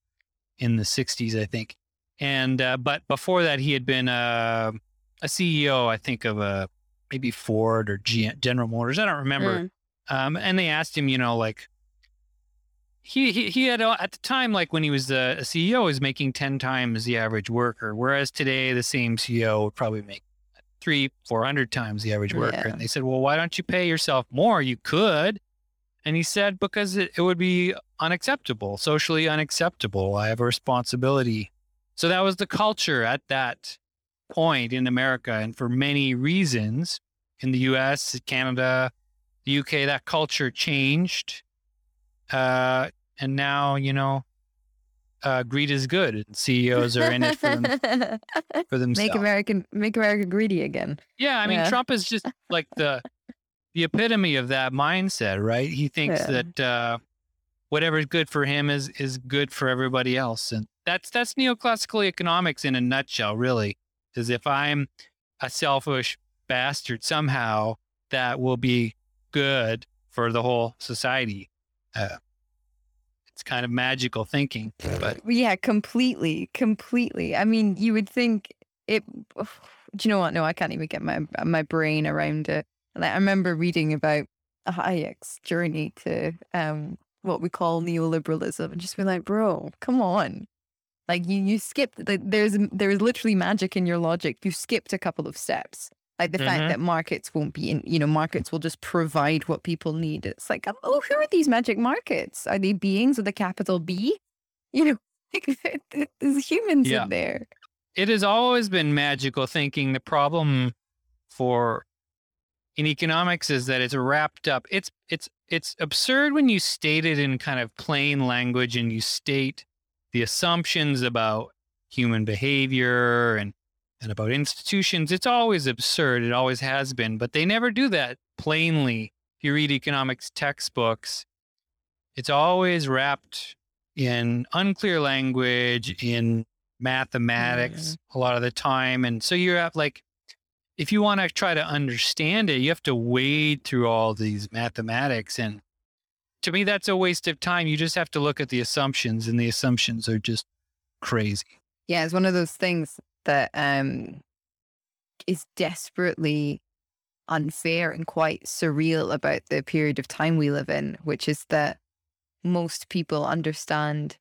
in the '60s, I think. And uh, but before that, he had been a, a CEO, I think, of a maybe Ford or General Motors. I don't remember. Mm. Um, and they asked him, you know, like he, he he had at the time like when he was a, CEO was making 10 times the average worker whereas today the same CEO would probably make three 400 times the average worker. Yeah. and they said well why don't you pay yourself more? You could. And he said because it, it would be unacceptable socially unacceptable. I have a responsibility. So that was the culture at that point in America and for many reasons. In the US Canada the UK that culture changed uh, and now, you know, uh, greed is good. CEOs are in it for, them, for themselves. Make American, make America greedy again. Yeah, I mean, yeah. Trump is just like the the epitome of that mindset, right? He thinks yeah. that uh, whatever is good for him is is good for everybody else, and that's that's neoclassical economics in a nutshell, really. Is if I'm a selfish bastard somehow, that will be good for the whole society. Uh, it's kind of magical thinking, but yeah, completely, completely. I mean, you would think it. Do you know what? No, I can't even get my my brain around it. Like I remember reading about Hayek's journey to um, what we call neoliberalism, and just be like, bro, come on. Like you, you skipped. Like, there's there's literally magic in your logic. You skipped a couple of steps. Like the mm-hmm. fact that markets won't be in, you know, markets will just provide what people need. It's like, oh, who are these magic markets? Are they beings with a capital B? You know, there's humans yeah. in there. It has always been magical thinking. The problem for in economics is that it's wrapped up. It's it's it's absurd when you state it in kind of plain language and you state the assumptions about human behavior and and about institutions, it's always absurd. It always has been, but they never do that plainly. If you read economics textbooks, it's always wrapped in unclear language, in mathematics mm-hmm. a lot of the time. And so you have like, if you want to try to understand it, you have to wade through all these mathematics. And to me, that's a waste of time. You just have to look at the assumptions, and the assumptions are just crazy. Yeah, it's one of those things that um, is desperately unfair and quite surreal about the period of time we live in, which is that most people understand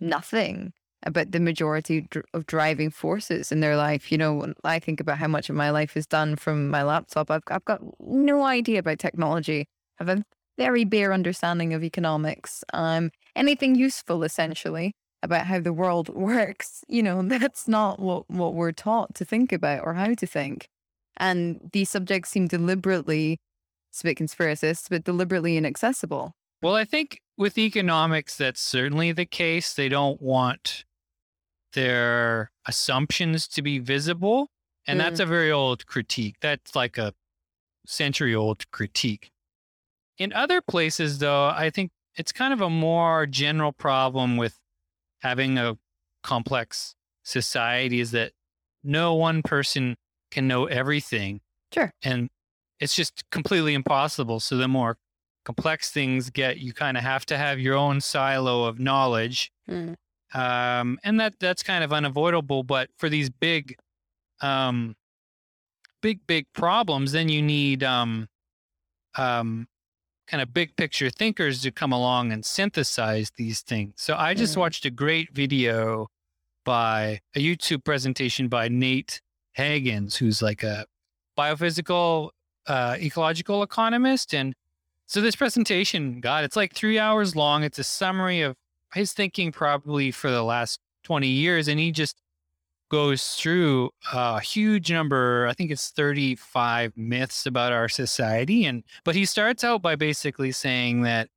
nothing about the majority of driving forces in their life. You know, when I think about how much of my life is done from my laptop, I've, I've got no idea about technology. I have a very bare understanding of economics. Um, anything useful, essentially, about how the world works, you know, that's not what, what we're taught to think about or how to think. And these subjects seem deliberately, it's a bit conspiracist, but deliberately inaccessible. Well, I think with economics, that's certainly the case. They don't want their assumptions to be visible. And that's mm. a very old critique. That's like a century old critique. In other places, though, I think it's kind of a more general problem with having a complex society is that no one person can know everything. Sure. And it's just completely impossible. So the more complex things get, you kind of have to have your own silo of knowledge. Mm. Um, and that that's kind of unavoidable. But for these big, um, big, big problems, then you need um, um, kind of big picture thinkers to come along and synthesize these things. So I just Mm. watched a great video by a YouTube presentation by Nate Hagens, who's like a biophysical uh, ecological economist. And so this presentation, God, it's like three hours long. It's a summary of his thinking probably for the last 20 years. And he just goes through a huge number, I think it's 35 myths about our society. And but he starts out by basically saying that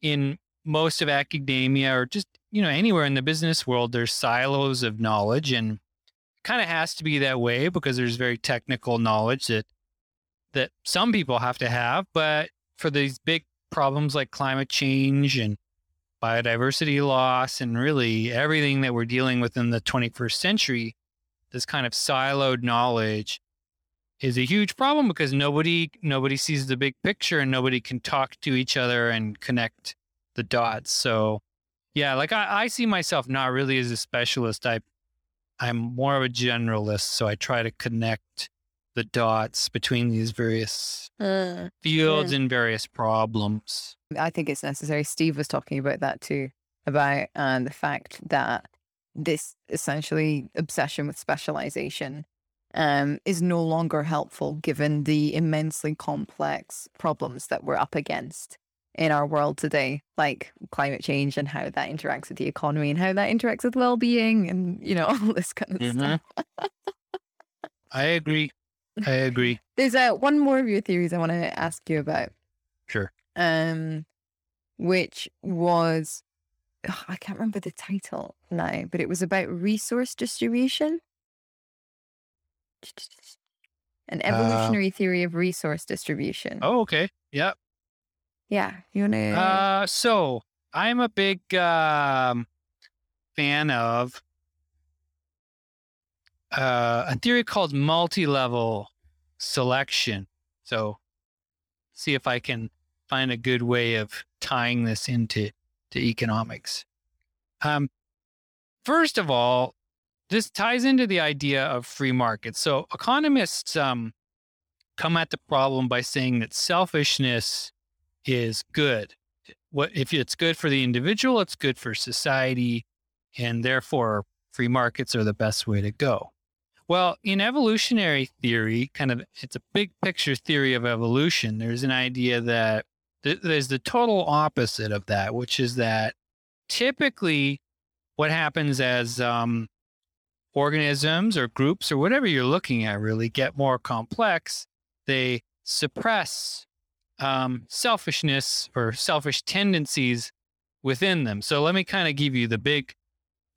in most of academia or just, you know, anywhere in the business world, there's silos of knowledge and kind of has to be that way because there's very technical knowledge that that some people have to have. But for these big problems like climate change and biodiversity loss and really everything that we're dealing with in the 21st century, this kind of siloed knowledge is a huge problem because nobody nobody sees the big picture and nobody can talk to each other and connect the dots. So yeah, like I, I see myself not really as a specialist. I I'm more of a generalist, so I try to connect the dots between these various Uh, fields and various problems. I think it's necessary. Steve was talking about that too, about uh, the fact that this essentially obsession with specialization um, is no longer helpful given the immensely complex problems that we're up against in our world today, like climate change and how that interacts with the economy and how that interacts with well-being and you know all this kind of Mhm. stuff. I agree. I agree. There's uh, one more of your theories I want to ask you about. Sure. um, which was I can't remember the title now, but it was about resource distribution. An evolutionary theory of resource distribution. Oh, okay. Yep. Yeah, you wanna? Uh, so I'm a big um, fan of uh, a theory called multi-level selection. So, see if I can find a good way of tying this into to economics. Um, first of all, this ties into the idea of free markets. So, economists um, come at the problem by saying that selfishness is good. What if it's good for the individual, it's good for society, and therefore free markets are the best way to go. Well, in evolutionary theory, kind of it's a big picture theory of evolution. There's an idea that th- there's the total opposite of that, which is that typically what happens as um, organisms or groups or whatever you're looking at really get more complex, they suppress um, selfishness or selfish tendencies within them. So let me kind of give you the big.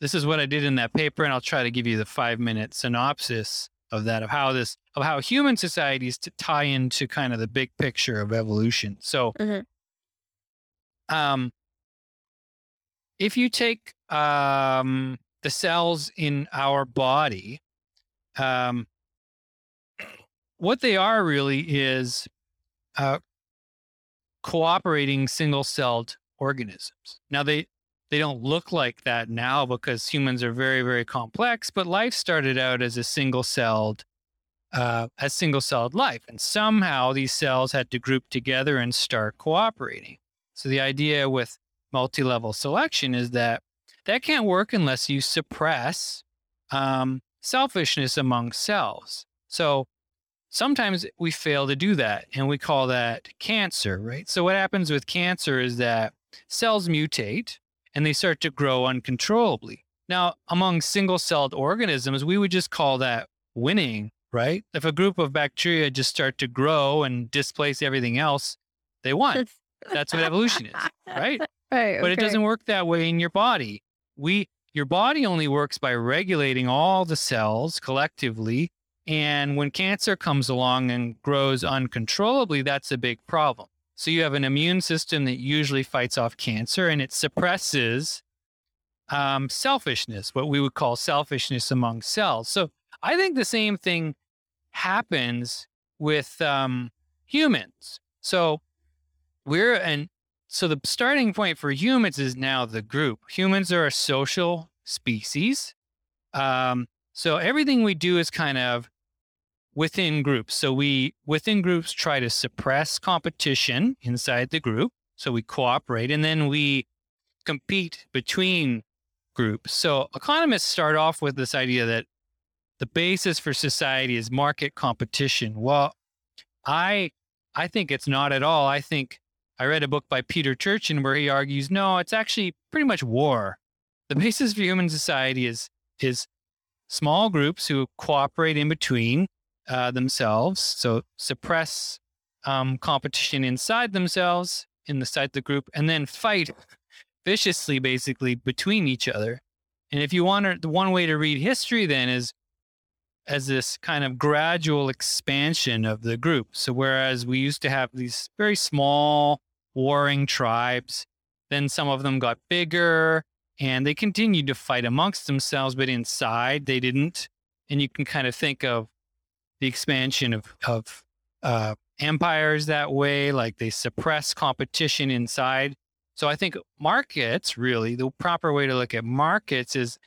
This is what I did in that paper, and I'll try to give you the five minute synopsis of that of how this of how human societies to tie into kind of the big picture of evolution. So, Mhm. um, if you take um, the cells in our body, um, what they are really is uh, cooperating single-celled organisms. Now they they don't look like that now because humans are very very complex, but life started out as a single-celled uh, a single-celled life, and somehow these cells had to group together and start cooperating. So the idea with multi-level selection is that that can't work unless you suppress um, selfishness among cells. So sometimes we fail to do that, and we call that cancer, right? So what happens with cancer is that cells mutate and they start to grow uncontrollably. Now, among single celled organisms, we would just call that winning, right? If a group of bacteria just start to grow and displace everything else, they won. That's what evolution is, right? Right. But it doesn't work that way in your body. We your body only works by regulating all the cells collectively. And when cancer comes along and grows uncontrollably, that's a big problem. So you have an immune system that usually fights off cancer and it suppresses um, selfishness, what we would call selfishness among cells. So I think the same thing happens with um, humans. So we're an so the starting point for humans is now the group. Humans are a social species. Um, so everything we do is kind of within groups. So we within groups try to suppress competition inside the group. So we cooperate and then we compete between groups. So economists start off with this idea that the basis for society is market competition. Well, I I think it's not at all. I think I read a book by Peter Turchin where he argues, no, it's actually pretty much war. The basis for human society is is small groups who cooperate in between uh, themselves, so suppress um, competition inside themselves, in the side of the group, and then fight viciously, basically between each other. And if you want to, the one way to read history then is as this kind of gradual expansion of the group. So whereas we used to have these very small warring tribes. Then some of them got bigger and they continued to fight amongst themselves, but inside they didn't. And you can kind of think of the expansion of, of uh, empires that way, like they suppress competition inside. So I think markets really, the proper way to look at markets is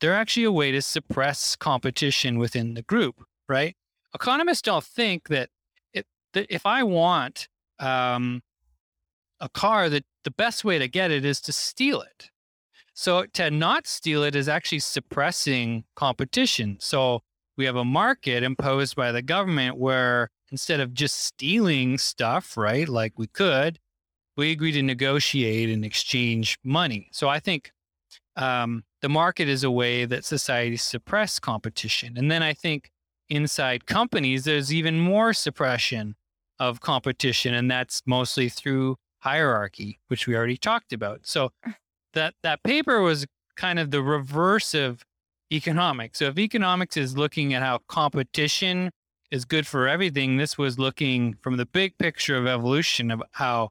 they're actually a way to suppress competition within the group, right? Economists don't think that, it, that if I want um, a car that the best way to get it is to steal it. So to not steal it is actually suppressing competition. So we have a market imposed by the government where instead of just stealing stuff, right, like we could, we agree to negotiate and exchange money. So I think um, the market is a way that society suppress competition. And then I think inside companies, there's even more suppression of competition, and that's mostly through hierarchy, which we already talked about. So that that paper was kind of the reverse of economics. So if economics is looking at how competition is good for everything, this was looking from the big picture of evolution of how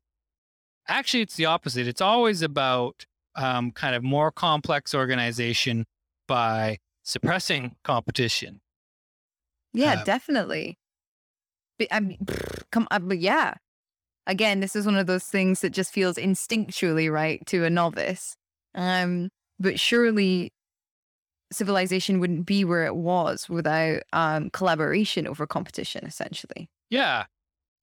actually it's the opposite. It's always about um, kind of more complex organization by suppressing competition. Yeah, uh, definitely. I mean, come, uh, but yeah, again, this is one of those things that just feels instinctually right to a novice. Um, but surely civilization wouldn't be where it was without um, collaboration over competition, essentially. Yeah.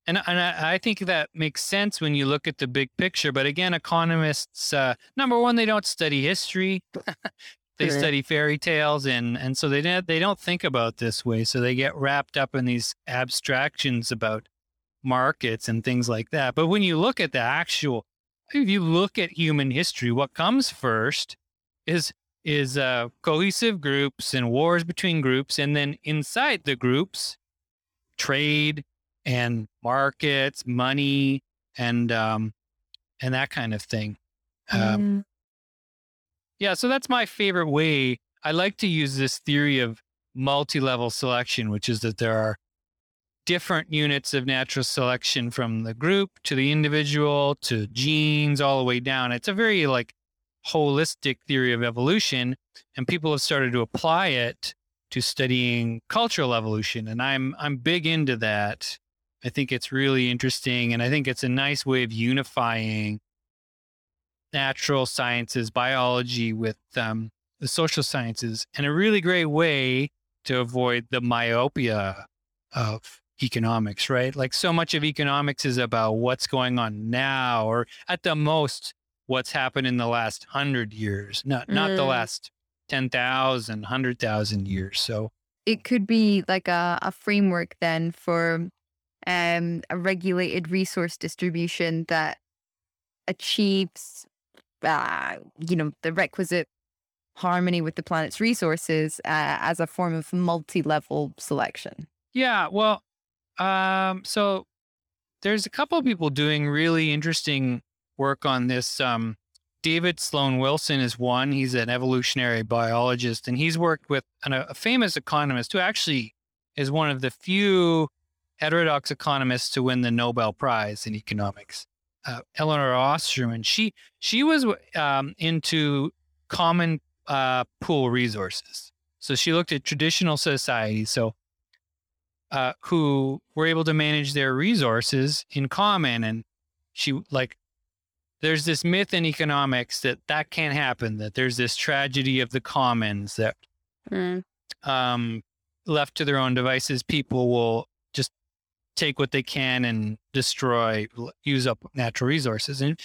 And, and I, I, think that makes sense when you look at the big picture. But again, economists, uh, number one, they don't study history. they sure. study fairy tales and, and so they don't, they don't think about this way. So they get wrapped up in these abstractions about markets and things like that. But when you look at the actual, if you look at human history, what comes first is is uh, cohesive groups and wars between groups, and then inside the groups, trade and markets, money, and um, and that kind of thing. Um, mm. Yeah, so that's my favorite way. I like to use this theory of multi-level selection, which is that there are different units of natural selection from the group to the individual to genes all the way down. It's a very like holistic theory of evolution and people have started to apply it to studying cultural evolution and I'm I'm big into that. I think it's really interesting and I think it's a nice way of unifying natural sciences, biology with um, the social sciences and a really great way to avoid the myopia of economics, right? Like so much of economics is about what's going on now, or at the most, what's happened in the last hundred years, not not the Mm. last 10,000, 100,000 years. So It could be like a, a framework then for um, a regulated resource distribution that achieves, uh, you know, the requisite harmony with the planet's resources uh, as a form of multi-level selection. yeah, well, um, so there's a couple of people doing really interesting work on this. Um, David Sloan Wilson is one. He's an evolutionary biologist, and he's worked with an, a famous economist who actually is one of the few heterodox economists to win the Nobel Prize in economics. Uh, Elinor Ostrom. She she was um, into common uh, pool resources. So she looked at traditional societies. So uh, who were able to manage their resources in common. And she like, there's this myth in economics that that can't happen. That there's this tragedy of the commons that um, left to their own devices, people will just take what they can and destroy, use up natural resources. And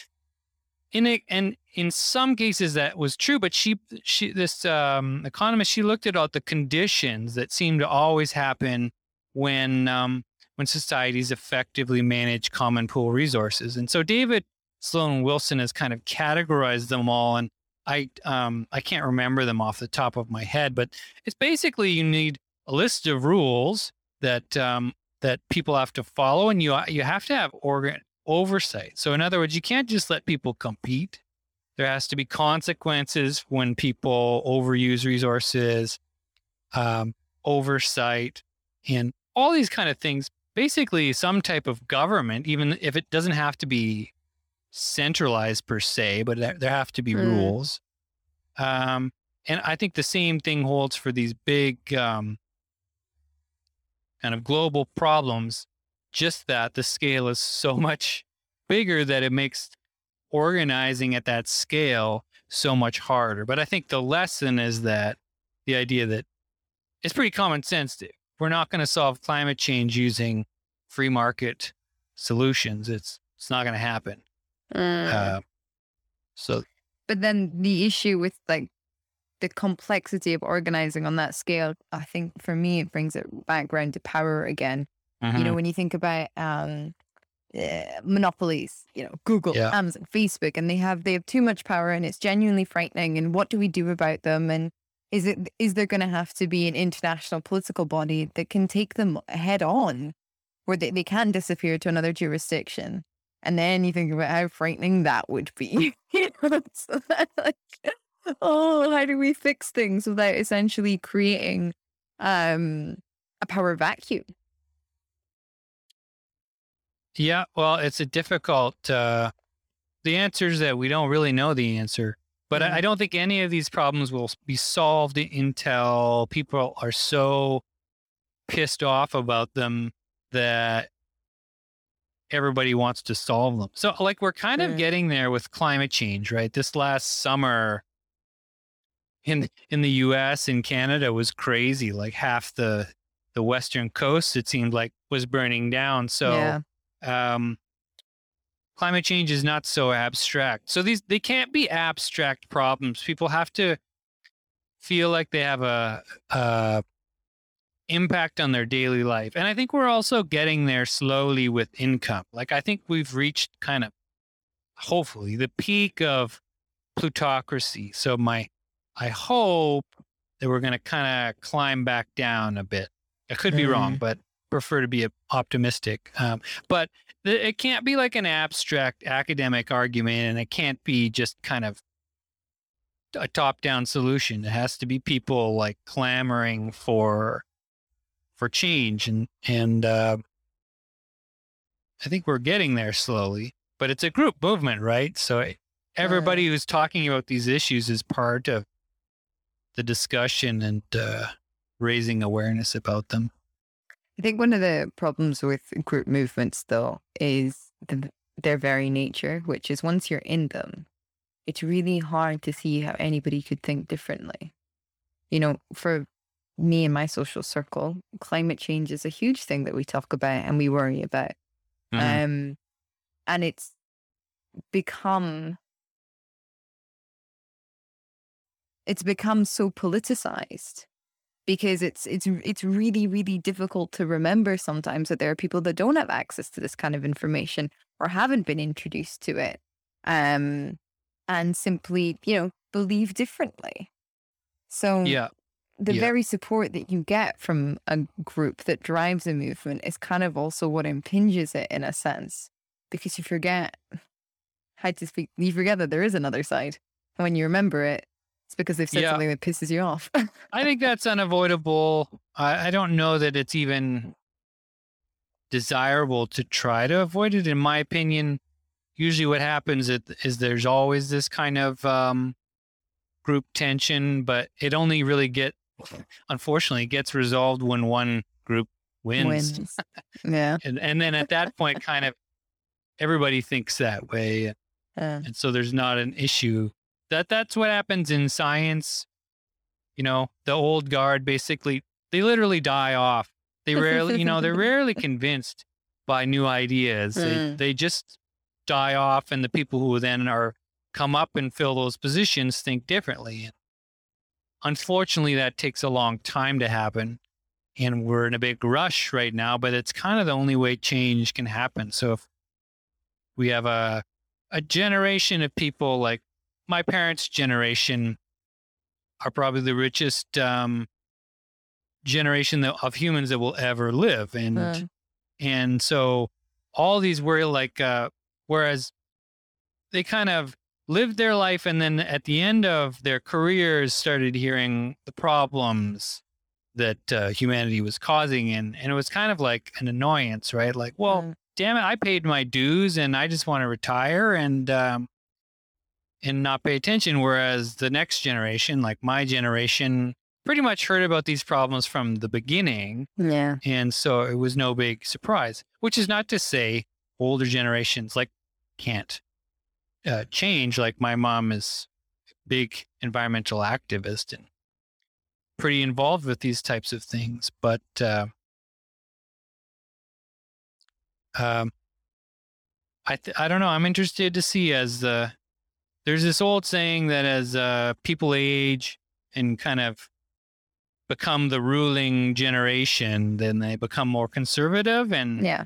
in it, and in some cases that was true, but she, she, this um, economist, she looked at all the conditions that seem to always happen when um, when societies effectively manage common pool resources. And so David Sloan Wilson has kind of categorized them all, and I um, I can't remember them off the top of my head, but it's basically you need a list of rules that um, that people have to follow, and you you have to have organ oversight. So in other words, you can't just let people compete. There has to be consequences when people overuse resources, um, oversight, and all these kind of things. Basically, some type of government, even if it doesn't have to be centralized per se, but there, there have to be Mm. rules. Um, and I think the same thing holds for these big um, kind of global problems. Just that the scale is so much bigger that it makes organizing at that scale so much harder. But I think the lesson is that the idea that it's pretty common sense. To, we're not going to solve climate change using free market solutions. It's it's not going to happen. Uh, so but then the issue with like the complexity of organizing on that scale, I think for me it brings it back around to power again. You Mm-hmm. know, when you think about um, uh, monopolies, you know, Google, Yeah. Amazon, Facebook, and they have they have too much power, and it's genuinely frightening. And what do we do about them? And is it is there going to have to be an international political body that can take them head on, where they, they can disappear to another jurisdiction? And then you think about how frightening that would be. you know, it's like, oh, how do we fix things without essentially creating um, a power vacuum? Yeah, well, it's a difficult. Uh, the answer is that we don't really know the answer, but Mm. I, I don't think any of these problems will be solved until people are so pissed off about them that everybody wants to solve them. So, like, we're kind of Mm. getting there with climate change, right? This last summer in in the U.S. and Canada was crazy. Like half the the western coast, it seemed like, was burning down. So yeah. um, climate change is not so abstract. So these they can't be abstract problems. People have to feel like they have a, a impact on their daily life. And I think we're also getting there slowly with income. Like I think we've reached kind of hopefully the peak of plutocracy. So my I hope that we're going to kind of climb back down a bit. I could be wrong, but prefer to be optimistic. Um, but th- it can't be like an abstract academic argument, and it can't be just kind of a top-down solution. It has to be people like clamoring for for change, and and uh, I think we're getting there slowly. But it's a group movement, right? So everybody who's talking about these issues is part of the discussion and uh, raising awareness about them. I think one of the problems with group movements, though, is the, their very nature, which is once you're in them, it's really hard to see how anybody could think differently. You know, for me and my social circle, climate change is a huge thing that we talk about and we worry about. Mhm. Um, and it's become it's become so politicized because it's it's it's really really difficult to remember sometimes that there are people that don't have access to this kind of information or haven't been introduced to it um and simply you know believe differently so Yeah. The Yeah. very support that you get from a group that drives a movement is kind of also what impinges it in a sense because you forget how to speak you forget that there is another side and when you remember it it's because they've said Yeah. something that pisses you off I think that's unavoidable. I, I don't know that it's even desirable to try to avoid it. In my opinion, usually what happens is, is there's always this kind of um, group tension, but it only really get, unfortunately, it gets resolved when one group wins. wins. Yeah. And, and then at that point, kind of everybody thinks that way. uh, and so there's not an issue. That that's what happens in science. You know the old guard basically they literally die off. They rarely you know they're rarely convinced by new ideas. They, Mm. they just die off and the people who then are come up and fill those positions think differently unfortunately that takes a long time to happen and we're in a big rush right now but it's kind of the only way change can happen. So if we have a a generation of people like my parents' generation are probably the richest um, generation of humans that will ever live, and uh, and so all these were like, uh, whereas they kind of lived their life, and then at the end of their careers, started hearing the problems that uh, humanity was causing, and and it was kind of like an annoyance, right? Like, well, uh, damn it, I paid my dues and I just want to retire and um and not pay attention. Whereas the next generation, like my generation, pretty much heard about these problems from the beginning. yeah And so it was no big surprise, which is not to say older generations like can't uh, change. Like my mom is big environmental activist and pretty involved with these types of things. But uh, um, I th- I don't know. I'm interested to see as uh, there's this old saying that as uh, people age and kind of become the ruling generation, then they become more conservative, and yeah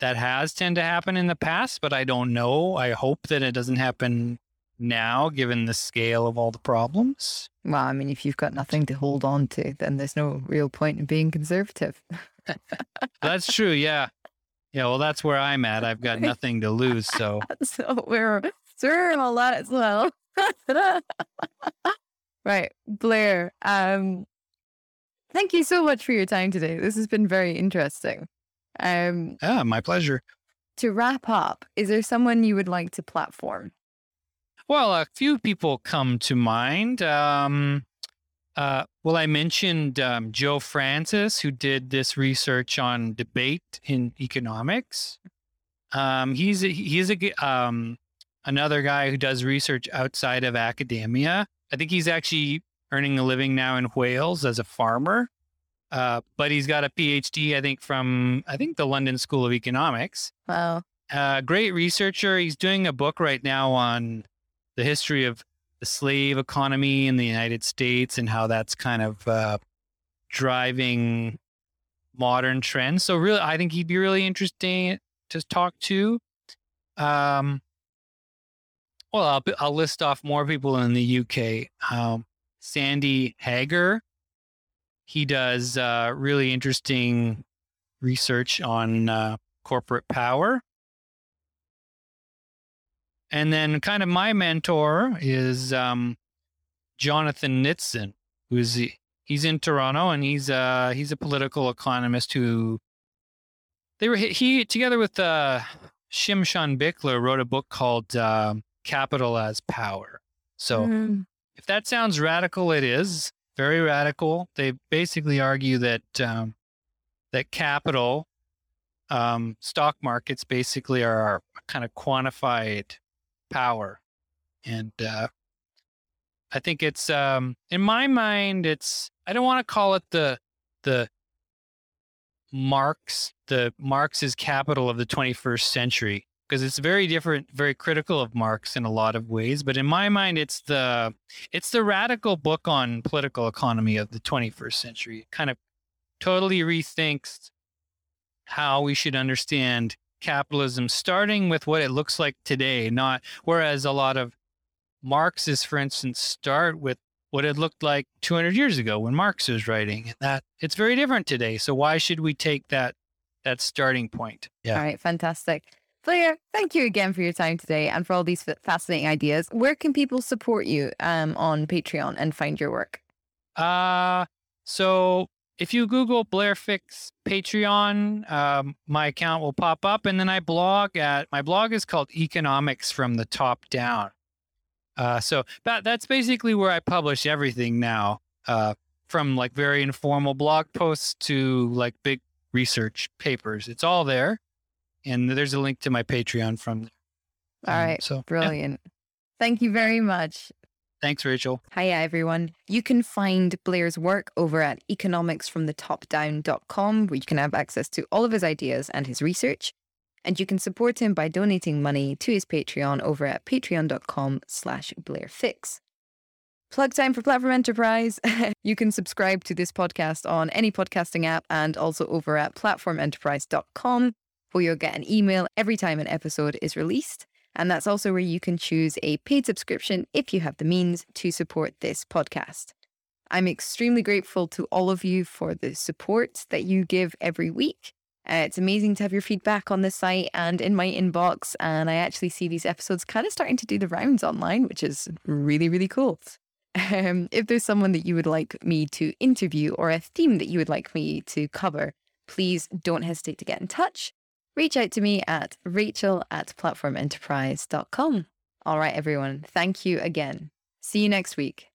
that has tend to happen in the past. But I don't know. I hope that it doesn't happen now, given the scale of all the problems. well i mean if you've got nothing to hold on to then there's no real point in being conservative That's true. Yeah. Yeah. Well, that's where I'm at. I've got nothing to lose. So so we're so we're in all that as well. right, Blair. Um, thank you so much for your time today. This has been very interesting. Um, yeah, my pleasure. to wrap up, is there someone you would like to platform? Well, a few people come to mind. Um, uh, well, I mentioned um, Joe Francis, who did this research on debate in economics. Um, he's a, he's a um, another guy who does research outside of academia. I think he's actually earning a living now in Wales as a farmer. Uh, but he's got a PhD, I think, from I think the London School of Economics Well, uh, great researcher. He's doing a book right now on the history of the slave economy in the United States and how that's kind of uh, driving modern trends. So, really, I think he'd be really interesting to talk to. Um, well, I'll, I'll list off more people in the UK. Um, Sandy Hager. He does uh, really interesting research on uh, corporate power. And then, kind of my mentor is um, Jonathan Nitzan, who's he's in Toronto and he's uh he's a political economist who they were he together with uh, Shimshon Bichler wrote a book called uh, Capital as Power. So mm, if that sounds radical, it is very radical. They basically argue that um, that capital, um, stock markets, basically are our kind of quantified power, and uh, I think it's um, in my mind, it's I don't want to call it the the Marx the Marx's capital of the 21st century because it's very different, very critical of Marx in a lot of ways. But in my mind, it's the it's the radical book on political economy of the 21st century. It kind of totally rethinks how we should understand capitalism, starting with what it looks like today. Not whereas a lot of Marxists, for instance, start with what it looked like 200 years ago when Marx was writing, that it's very different today. So why should we take that that starting point? Yeah. All right, fantastic. Blair, thank you again for your time today and for all these fascinating ideas. Where can people support you um, on Patreon and find your work? Uh, so if you Google Blair Fix Patreon, um, my account will pop up. And then I blog at my blog is called Economics from the Top Down. Uh, so that, that's basically where I publish everything now, uh, from like very informal blog posts to like big research papers. It's all there and there's a link to my Patreon from there. All um, right. So brilliant. Yeah. Thank you very much. Thanks, Rachel. Hiya, everyone. You can find Blair's work over at economicsfromthetopdown.com, where you can have access to all of his ideas and his research. And you can support him by donating money to his Patreon over at patreon.com slash blairfix. Plug time for Platform Enterprise. you can subscribe to this podcast on any podcasting app and also over at platformenterprise.com where you'll get an email every time an episode is released. And that's also where you can choose a paid subscription if you have the means to support this podcast. I'm extremely grateful to all of you for the support that you give every week. Uh, it's amazing to have your feedback on the site and in my inbox. And I actually see these episodes kind of starting to do the rounds online, which is really, really cool. Um, if there's someone that you would like me to interview or a theme that you would like me to cover, please don't hesitate to get in touch reach out to me at rachel at platformenterprise.com. All right, everyone. Thank you again. See you next week.